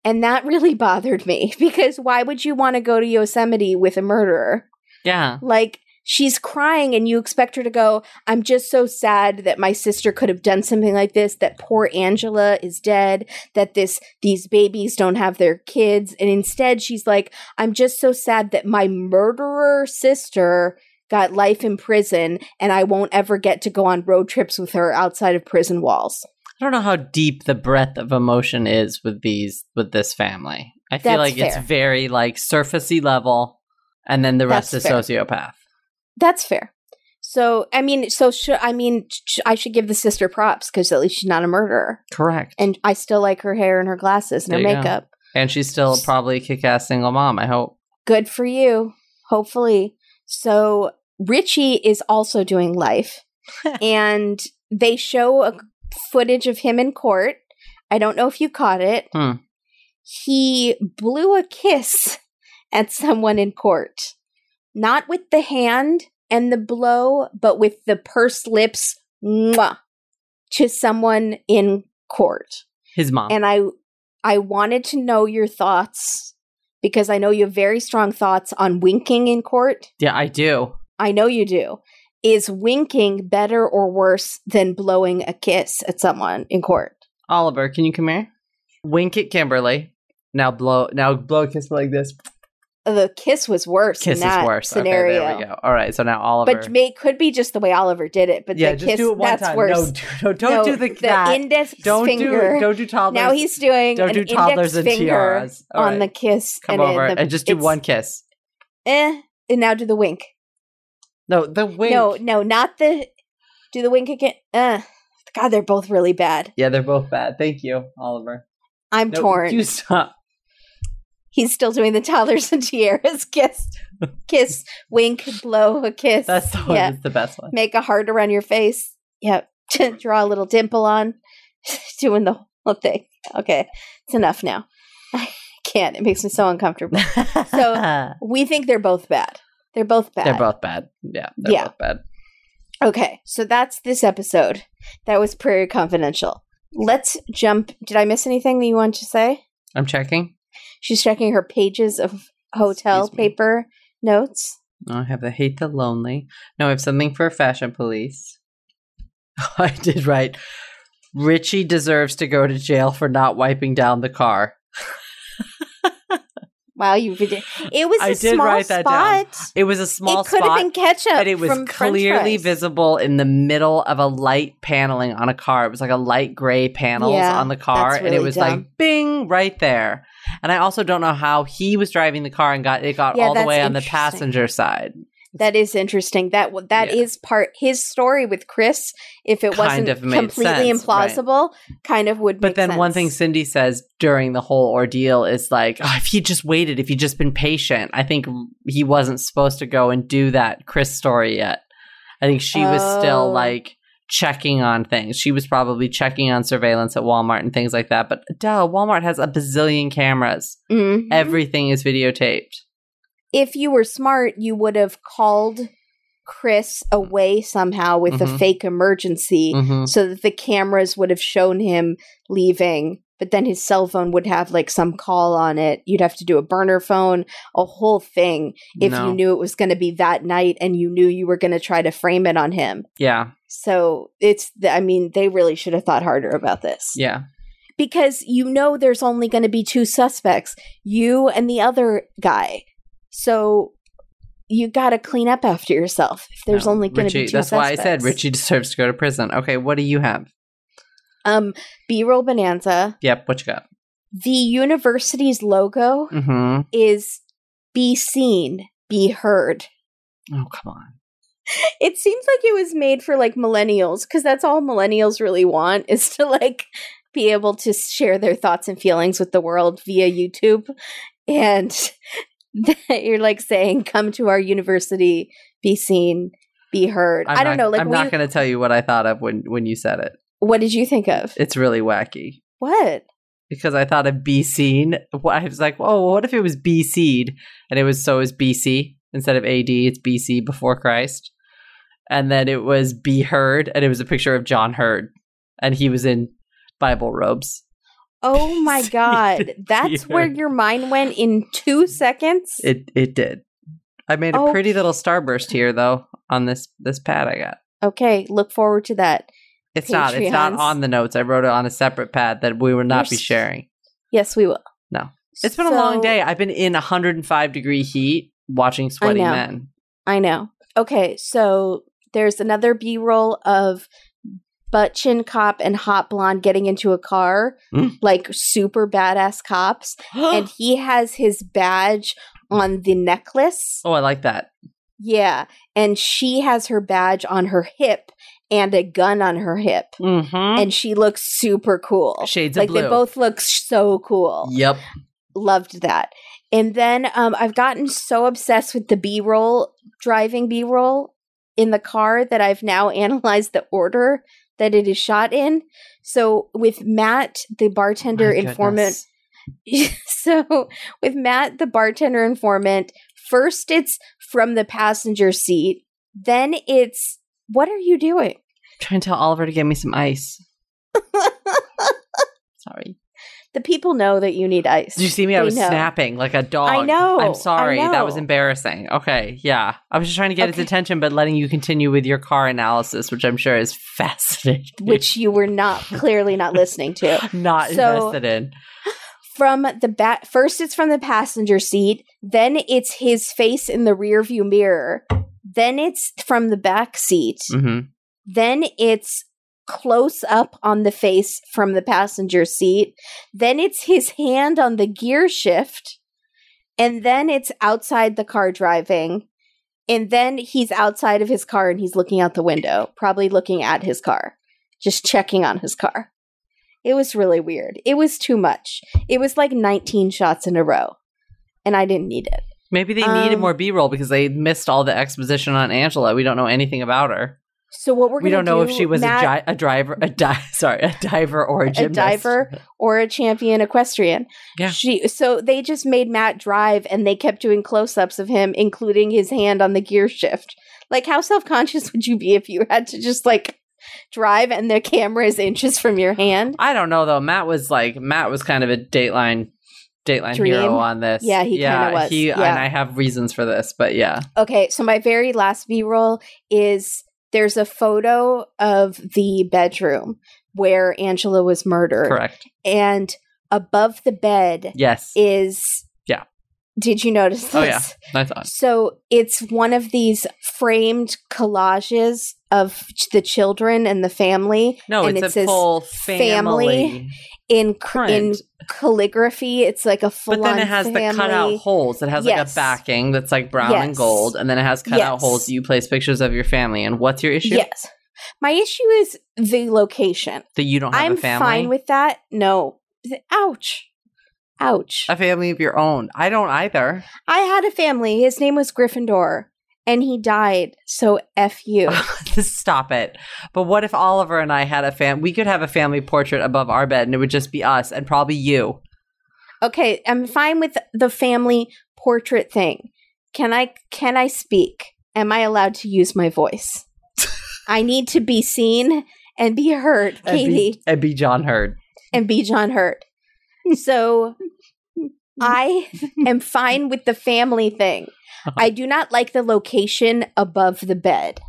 And that really bothered me because why would you want to go to Yosemite with a murderer? Yeah. Like she's crying and you expect her to go, I'm just so sad that my sister could have done something like this, that poor Angela is dead, that this these babies don't have their kids. And instead she's like, I'm just so sad that my murderer sister got life in prison and I won't ever get to go on road trips with her outside of prison walls. I don't know how deep the breadth of emotion is with these with this family. I feel That's like fair. it's very like surfacey level, and then the rest That's is fair. sociopath. That's fair. So, I mean, so should I mean, sh- I should give the sister props because at least she's not a murderer. Correct. And I still like her hair and her glasses and her There you go. makeup. And she's still probably a kick-ass single mom. I hope. Good for you, hopefully. So, Richie is also doing life. and they show a footage of him in court. I don't know if you caught it. Hmm. He blew a kiss at someone in court. Not with the hand and the blow, but with the pursed lips mwah, to someone in court. His mom. And I I wanted to know your thoughts because I know you have very strong thoughts on winking in court. yeah, I do. I know you do. Is winking better or worse than blowing a kiss at someone in court? Oliver, can you come here? Wink at Kimberly. Now blow. Now blow a kiss like this. The kiss was worse. Kiss in that is worse. scenario. Okay, there we go. All right. So now Oliver. But may, could be just the way Oliver did it. But yeah, the just kiss, do it one that's time. worse. No, do, no, don't No, do the, the that. index don't finger. do don't do toddlers. now he's doing don't do toddlers and finger tiaras. All on the kiss. Come and over the, and just do one kiss. Eh, and now do the wink. No, the wink. No, no, not the. Do the wink again. Uh, God, they're both really bad. Yeah, they're both bad. Thank you, Oliver. I'm No, torn. You stop. He's still doing the toddlers and tiaras kiss, kiss, wink, blow a kiss. That's the one. Yeah, That's the best one. make a heart around your face. Yep, draw a little dimple on, doing the whole thing. Okay, it's enough now. I can't. It makes me so uncomfortable. So- We think they're both bad. They're both bad. they're both bad. Yeah, they're Yeah. both bad. Okay, so that's this episode. That was Prairie Confidential. Let's jump. Did I miss anything that you want to say? I'm checking. She's checking her pages of hotel Excuse me. paper notes. No, I have the hate the lonely. No, I have something for fashion police. I did right. Richie deserves to go to jail for not wiping down the car. Wow, you did. It was a I did small write that down. spot. It was a small spot. it could have been ketchup, but it was clearly visible in the middle of a light paneling on a car. It was like a light gray panels Yeah, on the car, that's and it was dumb. like bing right there. And I also don't know how he was driving the car and got it got Yeah, all the way on the passenger side. That is interesting. That that Yeah. is part his story with Chris. If it Kind wasn't completely sense, right. implausible, kind of would. Be. But then one thing. Cindy says during the whole ordeal is like, oh, if he just waited, if he just been patient, I think he wasn't supposed to go and do that Chris story yet. I think she was Oh. still like checking on things. She was probably checking on surveillance at Walmart and things like that. But duh, Walmart has a bazillion cameras. Mhm. Everything is videotaped. If you were smart, you would have called Chris away somehow with a Mhm. fake emergency Mhm. so that the cameras would have shown him leaving. But then his cell phone would have like some call on it. You'd have to do a burner phone, a whole thing if No. you knew it was going to be that night and you knew you were going to try to frame it on him. Yeah. So it's, I mean, they really should have thought harder about this. Yeah. Because you know there's only going to be two suspects, you and the other guy. So you got to clean up after yourself if there's No, only going to be two That's why I said. Richie deserves to go to prison. Okay, what do you have? Um, B-roll bonanza. Yep, what you got? The university's logo Mm-hmm. is be seen, be heard. Oh, come on. It seems like it was made for like millennials because that's all millennials really want is to like be able to share their thoughts and feelings with the world via YouTube. And you're like saying, come to our university, be seen, be heard. I'm I don't not- know. Like, I'm not going to tell you what I thought of when when you said it. what did you think of? It's really wacky What? because I thought of be seen. I was like, oh, what if it was B seed and it was so is BC instead of AD? It's BC before Christ, and then it was be heard and it was a picture of John Heard, and he was in Bible robes. Oh my God. That's where your mind went in two seconds? It it did. I made a Oh. pretty little starburst here though on this this pad I got. okay. Look forward to that. It's not. It's not on the notes. I wrote it on a separate pad that we will not You're be sharing. Yes, we will. No. It's been a long day. I've been in 105 degree heat watching sweaty know. men. I know. Okay, so there's another B roll of butt chin cop and hot blonde getting into a car, Mm. like super badass cops, and he has his badge on the necklace. oh, I like that. Yeah, and she has her badge on her hip and a gun on her hip, Mm-hmm. and she looks super cool. Shades of blue. like they both look so cool. Yep. Loved that. And then um, I've gotten so obsessed with the B roll, driving B roll in the car that I've now analyzed the order that it is shot in. So with Matt, the bartender My informant, so with Matt, the bartender informant, first it's from the passenger seat, then it's what are you doing? I'm Trying to tell Oliver to get me some ice. Sorry. The people know that you need ice. Did you see me? I was know. snapping like a dog. I know, I'm sorry. That was embarrassing. Okay. Yeah. I was just trying to get his Okay. attention, but letting you continue with your car analysis, which I'm sure is fascinating. Which you were not clearly not listening to. not So- invested in. from the back first it's from the passenger seat then it's his face in the rear view mirror then it's from the back seat hmm then it's close up on the face from the passenger seat. Then it's his hand on the gear shift. And then it's outside the car driving. And then he's outside of his car and he's looking out the window probably looking at his car just checking on his car. It was really weird. It was too much. It was like 19 shots in a row. And i didn't need it. Maybe they needed Um, more B roll because they missed all the exposition on Angela. We don't know anything about her. So what we're we don't know do, if she was Matt- a, gi- a driver, a di- sorry, a diver or a a diver or a champion equestrian. Yeah. She so they just made Matt drive and they kept doing close-ups of him including his hand on the gear shift. Like how self-conscious would you be if you had to just like drive and the camera is inches from your hand? I don't know though. Matt was like Matt was kind of a Dateline Dateline Dream? hero on this. Yeah, he kinda was. He Yeah. and I have reasons for this, but yeah. Okay, so my very last B-roll is there's a photo of the bedroom where Angela was murdered Correct. and above the bed Yes. is. Did you notice this? Oh, yeah. I thought. So it's one of these framed collages of ch- the children and the family. No, and it's it a full family family. in cr- in calligraphy. It's like a full. But then it has the cutout holes. It has like a backing that's like brown and gold, and then it has cutout Yes. holes. You place pictures of your family, and what's your issue? Yes. My issue is the location. That you don't have I'm a family. fine with that. No. Ouch. Ouch. a family of your own. I don't either. I had a family. His name was Gryffindor, and he died. So f you. Stop it. But what if Oliver and I had a fam? We could have a family portrait above our bed, and it would just be us and probably you. Okay, I'm fine with the family portrait thing. Can I can I speak? Am I allowed to use my voice? I need to be seen and be heard, And be- Katie, and be John Heard. and be John Heard. So I am fine with the family thing. Uh-huh. I do not like the location above the bed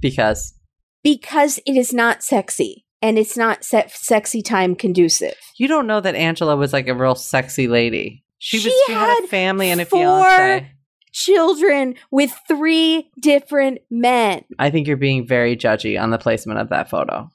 Because because it is not sexy and it's not se- sexy time conducive. you don't know that Angela was like a real sexy lady. She was. She She had a family and a four- fiance. Children with three different men. I think you're being very judgy on the placement of that photo.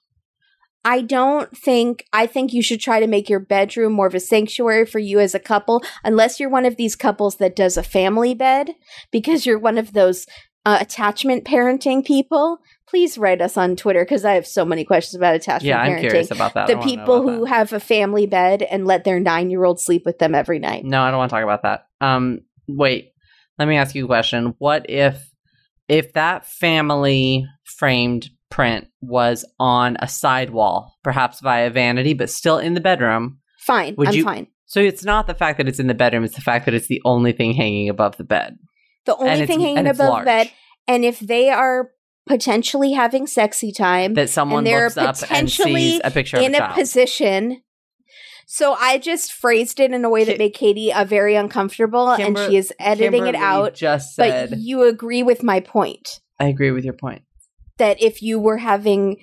I don't think I think you should try to make your bedroom more of a sanctuary for you as a couple unless you're one of these couples that does a family bed because you're one of those uh, attachment parenting people. Please write us on Twitter because I have so many questions about attachment Yeah, I'm parenting. curious about that. The people who that. have a family bed and let their 9-year-old sleep with them every night. No, I don't want to talk about that. Um, wait. Let me ask you a question. What if if that family framed print was on a sidewall, perhaps via vanity, but still in the bedroom? Fine. Would I'm you- fine. So it's not the fact that it's in the bedroom; it's the fact that it's the only thing hanging above the bed. The only thing hanging above the bed and if they are potentially having sexy time That someone looks up and potentially sees a picture in of a a child. position. So I just phrased it in a way that made Katie uh, very uncomfortable, Kimber- and she is editing it out. Just said, But you agree with my point I agree with your point. That if you were having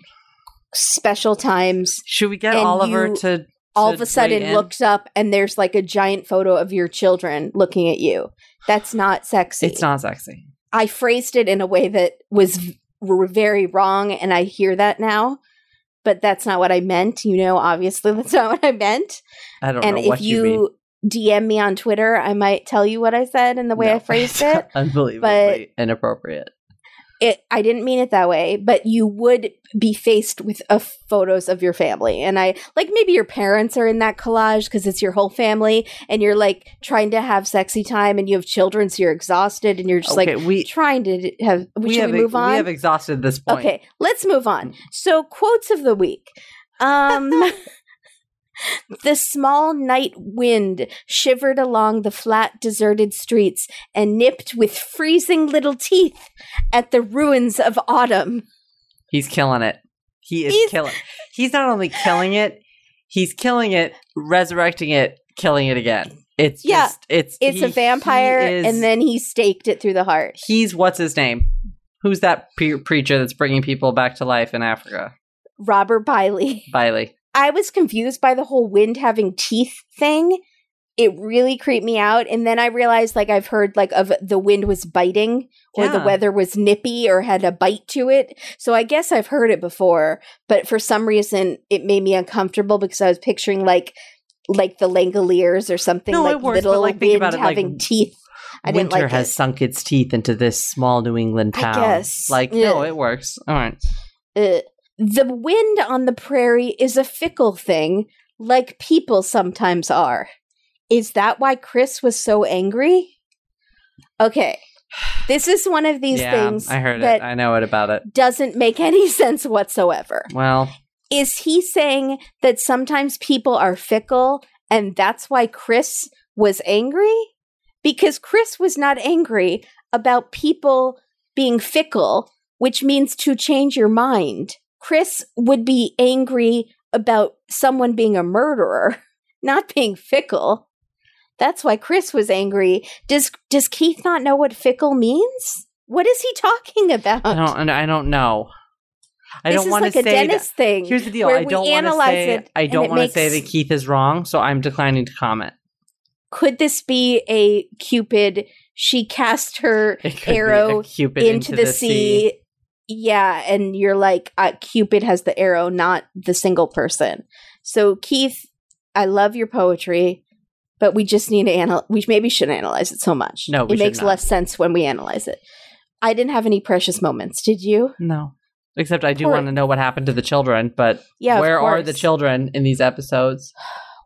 special times, Should we get Oliver you to all of a sudden looks up and there's like a giant photo of your children looking at you. That's not sexy. It's not sexy. I phrased it in a way that was v- very wrong, and I hear that now. But that's not what I meant. You know, obviously, that's not what I meant. I don't and know if what you, mean. And if you, DM me on Twitter, I might tell you what I said and the way No. I phrased it. Unbelievably inappropriate. It I didn't mean it that way, but you would be faced with uh, photos of your family. And I like maybe your parents are in that collage because it's your whole family and you're like trying to have sexy time and you have children, so you're exhausted and you're just okay, like we trying to have. we have we move on? we have exhausted this point. Okay, let's move on. So, quotes of the week. Um, the small night wind shivered along the flat, deserted streets and nipped with freezing little teeth at the ruins of autumn. He's killing it. He is He's- killing. He's not only killing it, he's killing it, resurrecting it, killing it again. It's Yeah, just it's It's he- a vampire, is- and then he staked it through the heart. he's what's his name? Who's that pre- preacher that's bringing people back to life in Africa? Robert Biley. Biley. I was confused by the whole wind having teeth thing. It really creeped me out. And then I realized, like, I've heard, like, of the wind was biting or the weather was nippy or had a bite to it. So I guess I've heard it before. But for some reason, it made me uncomfortable because I was picturing, like, like the Langoliers or something, No, like it works, little like, wind about it, like, having teeth. I didn't Winter like has it. sunk its teeth into this small New England I town. guess. Like, no, it works. All right. Uh, the wind on the prairie is a fickle thing, like people sometimes are. Is that why Chris was so angry? Okay. This is one of these yeah, things I heard that it. I know it about it. doesn't make any sense whatsoever. Well, Is he saying that sometimes people are fickle and that's why Chris was angry? Because Chris was not angry about people being fickle, which means to change your mind. Chris would be angry about someone being a murderer, not being fickle. That's why Chris was angry. Does does Keith not know what fickle means? What is he talking about? I don't. I don't know. I this don't want like to a say. that- dentist thing. Here's the deal. I don't want to say. it I don't want to say that Keith is wrong, so I'm declining to comment. could this be a cupid she cast her It could be a arrow Cupid into, the, sea. Yeah and you're like uh, cupid has the arrow not the single person. So keith i love your poetry but we just need to analyze we maybe shouldn't analyze it so much. No, we it makes less sense when we analyze it. I didn't have any precious moments did you? No. Except I do want to know what happened to the children, but yeah where are the children in these episodes?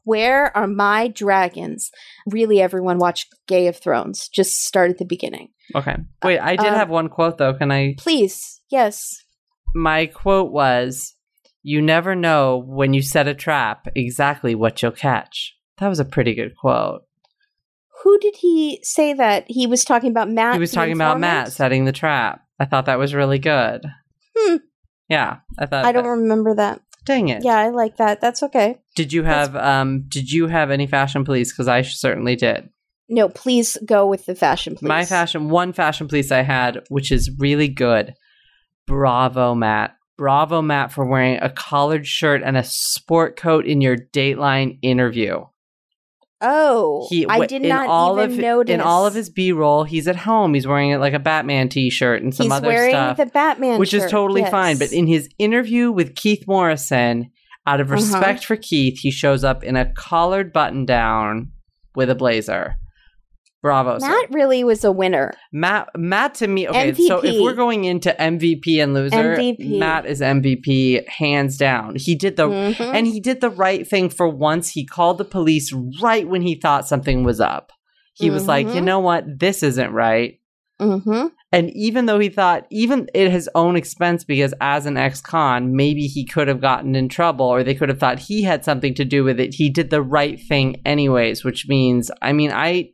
where are my dragons? Really everyone watch gay of thrones just start at the beginning. Okay. Wait, I did Um, have one quote though. Can I please yes my quote was you never know when you set a trap exactly what you'll catch. That was a pretty good quote. Who did he say that? He was talking about Matt. he was talking about Matt setting the trap. I thought that was really good. Hmm. Yeah, I thought I don't remember that. Dang it. Yeah, I like that. That's okay. Did you have um did you have any fashion police cuz I certainly did. No, please go with the fashion, please. My fashion one fashion police I had which is really good. Bravo Matt. Bravo Matt for wearing a collared shirt and a sport coat in your Dateline interview. Oh, He I did not all even of notice. in all of his B-roll, he's at home. He's wearing it like a Batman t-shirt and some He's other wearing stuff. the Batman, which is totally yes. fine. But in his interview with Keith Morrison, out of Uh-huh. respect for Keith, he shows up in a collared button down with a blazer. Bravo, sir. Matt really was a winner. Matt, Matt to me, okay, so if we're going into MVP and loser, MVP. Matt is MVP hands down. He did the Mhm. and he did the right thing for once. He called the police right when he thought something was up. He was like, you know what? This isn't right. Mhm. And even though he thought, even at his own expense, because as an ex con, maybe he could have gotten in trouble or they could have thought he had something to do with it, he did the right thing anyways, which means, I mean, I,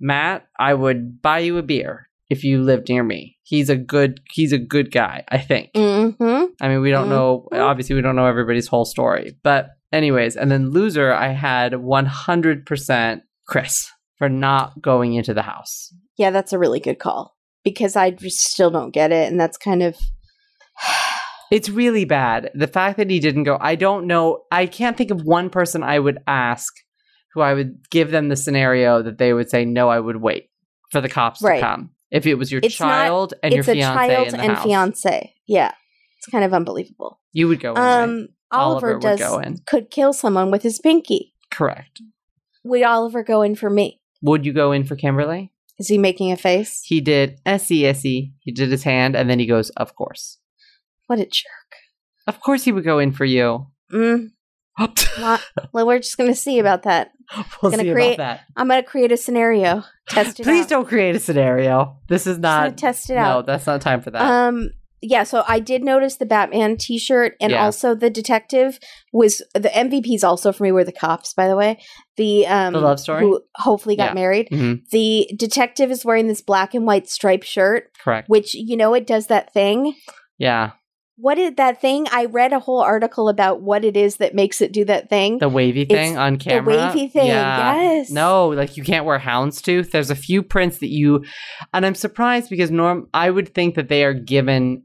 Matt, I would buy you a beer if you lived near me. He's a good, he's a good guy, I think. Mhm. I mean, we don't know, Mhm. obviously, we don't know everybody's whole story. But, anyways, and then loser, I had 100% Chris for not going into the house. Yeah, that's a really good call because I just still don't get it, and that's kind of It's really bad. The fact that he didn't go, I don't know. I can't think of one person I would ask who I would give them the scenario that they would say, no, I would wait for the cops Right. to come. If it was your It's not- child and your it's a fiance child in the and house, fiance. Yeah, it's kind of unbelievable. you would go in. right? Um, Oliver, Oliver would does go in. could kill someone with his pinky. Correct. Would Oliver go in for me? Would you go in for Kimberly? Is he making a face? He did S-E, S-E. He did his hand, and then he goes, of course. What a jerk. Of course he would go in for you. Mm, well, well, we're just gonna see about that. we'll Gonna see create- about that. I'm gonna create a scenario. Test it Please out. don't create a scenario. This is not. test it No, out. No, that's not time for that. Um, yeah. So I did notice the Batman T-shirt, and Yeah. also the detective was the MVPs. Also for me were the cops. By the way, the um The love story? who hopefully got Yeah. married. Mhm, The detective is wearing this black and white striped shirt, Correct. which you know it does that thing. Yeah. What is that thing? I read a whole article about what it is that makes it do that thing. The wavy It's thing on camera. The wavy thing, yes. No, like you can't wear houndstooth. There's a few prints that you, and I'm surprised because norm. I would think that they are given.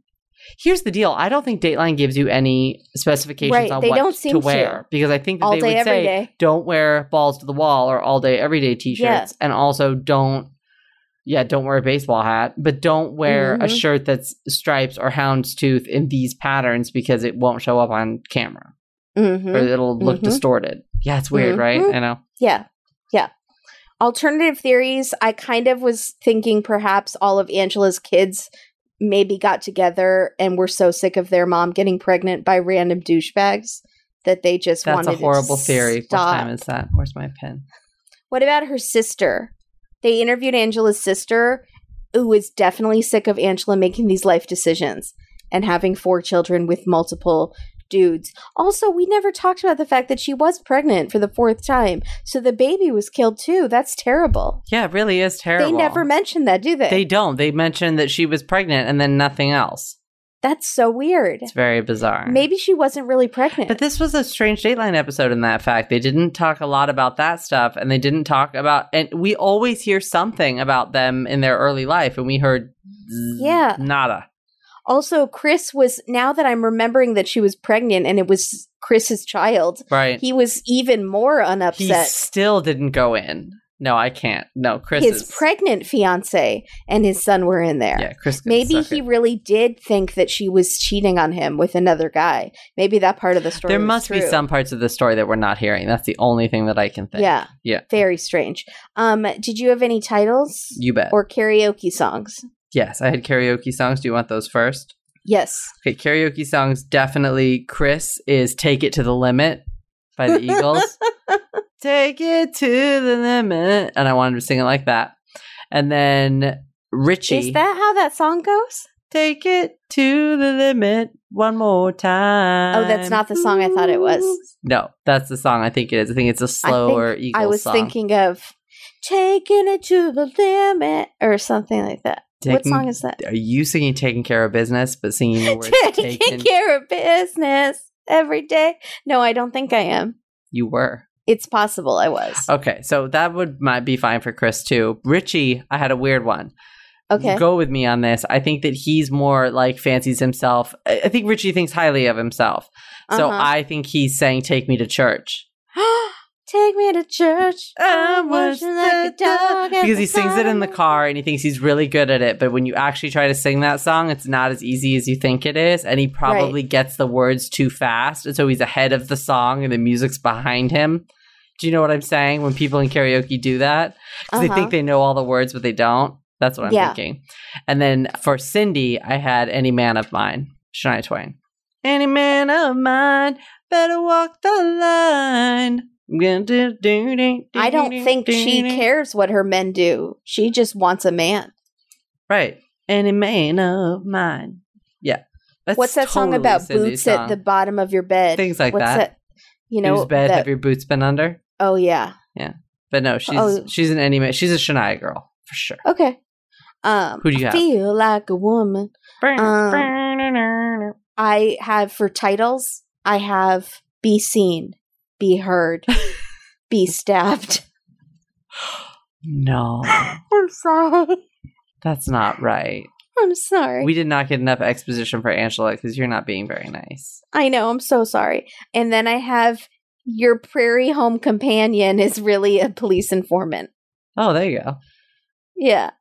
Here's the deal. I don't think Dateline gives you any specifications Right, on they what don't to seem to. wear because I think that All they day, would say day. don't wear balls to the wall or all day everyday t-shirts Yeah. and also don't yeah don't wear a baseball hat but don't wear a Mhm. shirt that's stripes or houndstooth in these patterns because it won't show up on camera Mhm. or it'll look Mhm. distorted yeah it's weird right Mhm. i know Yeah. Yeah. Alternative theories, I kind of was thinking perhaps all of Angela's kids maybe got together and were so sick of their mom getting pregnant by random douchebags that they just that's wanted a horrible theory what time is that where's my pen What about her sister? They interviewed Angela's sister, who was definitely sick of Angela making these life decisions and having four children with multiple dudes. Also, we never talked about the fact that she was pregnant for the fourth time. So the baby was killed too. That's terrible. yeah it really is terrible They never mention that, do they? they don't they mentioned that she was pregnant and then nothing else That's so weird. it's very bizarre Maybe she wasn't really pregnant. But this was a strange Dateline episode in that fact. They didn't talk a lot about that stuff and they didn't talk about and we always hear something about them in their early life and we heard z- Yeah. nada. also, Chris was now that I'm remembering that she was pregnant and it was Chris's child, Right. He, he was even more unupset. He still didn't go in. No, I can't. No, Chris his is pregnant fiance and his son were in there. Yeah, Chris Maybe he it. really did think that she was cheating on him with another guy. Maybe that part of the story. There must be some parts of the story that we're not hearing. That's the only thing that I can think. Yeah. Yeah. Very strange. Um, did you have any titles You bet. or karaoke songs? yes, I had karaoke songs. Do you want those first? Yes. Okay, karaoke songs definitely. Chris is "Take It to the Limit" by the Eagles. Take it to the limit, and I wanted to sing it like that. And then Richie, Is that how that song goes? "Take it to the limit" one more time. Oh, that's not the song I thought it was. No, that's the song. I think it is. I think it's a slower I Eagles I was song. thinking of taking it to the limit or something like that. what song is that? Are you singing "Taking Care of Business" but singing the words Taking "taken"? care of business every day. No, I don't think I am. You were. It's possible I was. Okay, so that would might be fine for Chris too. Richie, I had a weird one. Okay. Go with me on this. I think that he's more like fancies himself. I think Richie thinks highly of himself. So Uh-huh. I think he's saying take me to church. Take me to church. I'm worshiping like a dog at because he sings it in the car and he thinks he's really good at it. But when you actually try to sing that song, it's not as easy as you think it is. And he probably gets the words too fast. And so he's ahead of the song and the music's behind him. Do you know what I'm saying? When people in karaoke do that, because they Uh-huh. think they know all the words, but they don't. That's what I'm Yeah. thinking. And then for Cindy, I had Any Man of Mine, Shania Twain. Any man of mine better walk the line. I don't think she cares what her men do. She just wants a man. Right. Any man of mine. Yeah. That's What's that song about Cindy's boots song. at the bottom of your bed? Things like What's that. You know, Whose bed that- have your boots been under? oh yeah. Yeah. But no, she's Oh. she's an any man. She's a Shania girl for sure. Okay. Um, Who do you have? Feel like a woman. Um, I have for titles. I have be seen, be heard, be stabbed. no, I'm sorry. that's not right. I'm sorry. We did not get enough exposition for Angela because you're not being very nice. I know. I'm so sorry. And then I have your prairie home companion is really a police informant. Oh, there you go. Yeah.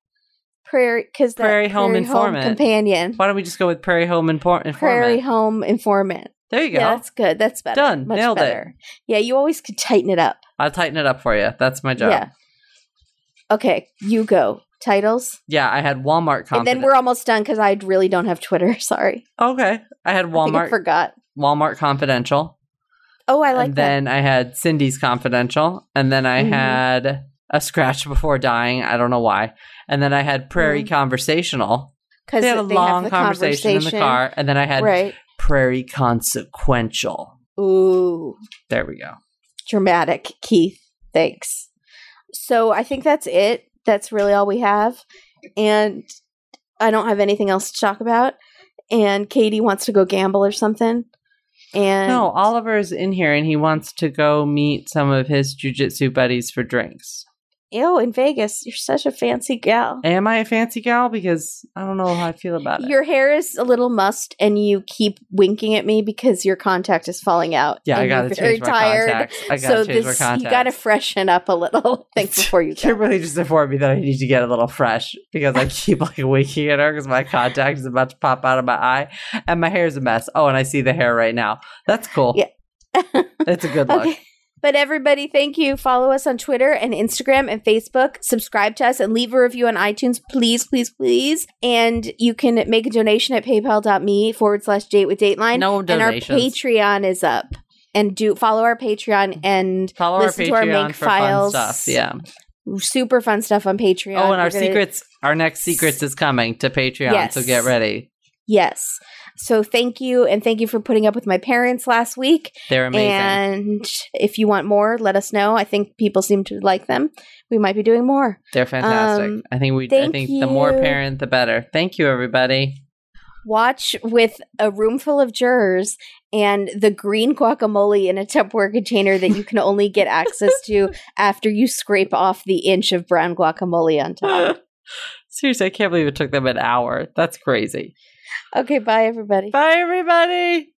prairie because Prairie Home Informant. companion, Why don't we just go with Prairie Home Infor- Informant? prairie home informant. There you go. Yeah, that's good. That's better. Done. Much Nailed it. Yeah, you always could tighten it up. I'll tighten it up for you. That's my job. Yeah. Okay, you go. Titles. Yeah, I had Walmart And then we're almost done because I really don't have Twitter. Sorry. okay. I had I think I Walmart forgot. Walmart confidential. Oh, I like and that. then I had Cindy's confidential, and then I Mhm. had a scratch before dying. I don't know why. And then I had Prairie Mhm. conversational. Because They had a long conversation, in the car, and then I had Right. Prairie Confidential. Ooh, There we go. dramatic, Keith. Thanks. So I think that's it. That's really all we have. And I don't have anything else to talk about. And Katie wants to go gamble or something. And No, Oliver's in here, and he wants to go meet some of his jujitsu buddies for drinks. Ew, in Vegas, you're such a fancy gal. Am I a fancy gal? Because I don't know how I feel about it. Your hair is a little mussed, and you keep winking at me because your contact is falling out. yeah, I you're very change my tired. contacts. I gotta So change this, my contacts. you got to freshen up a little. I think before you go. Kimberly just informed me that I need to get a little fresh because I keep like winking at her because my contact is about to pop out of my eye and my hair is a mess. Oh, and I see the hair right now. That's cool. Yeah. it's a good look. Okay. But everybody, thank you. Follow us on Twitter and Instagram and Facebook. Subscribe to us and leave a review on iTunes, please, please, please. And you can make a donation at paypal.me forward slash date with Dateline. No and our. Patreon is up. And do follow our Patreon and Follow listen our to Patreon our make for files. fun stuff. Yeah. super fun stuff on Patreon. oh, and our We're gonna- secrets, our next secrets is coming to Patreon. Yes. So get ready. Yes. So thank you. And thank you for putting up with my parents last week. They're amazing. And if you want more, let us know. I think people seem to like them. We might be doing more. They're fantastic. Um, I think we. I think the more parent, the better. Thank you, everybody. Watch with a room full of jurors and the green guacamole in a Tupperware container that you can only get access to after you scrape off the inch of brown guacamole on top. Seriously, I can't believe it took them an hour. That's crazy. Okay, bye everybody. Bye, everybody.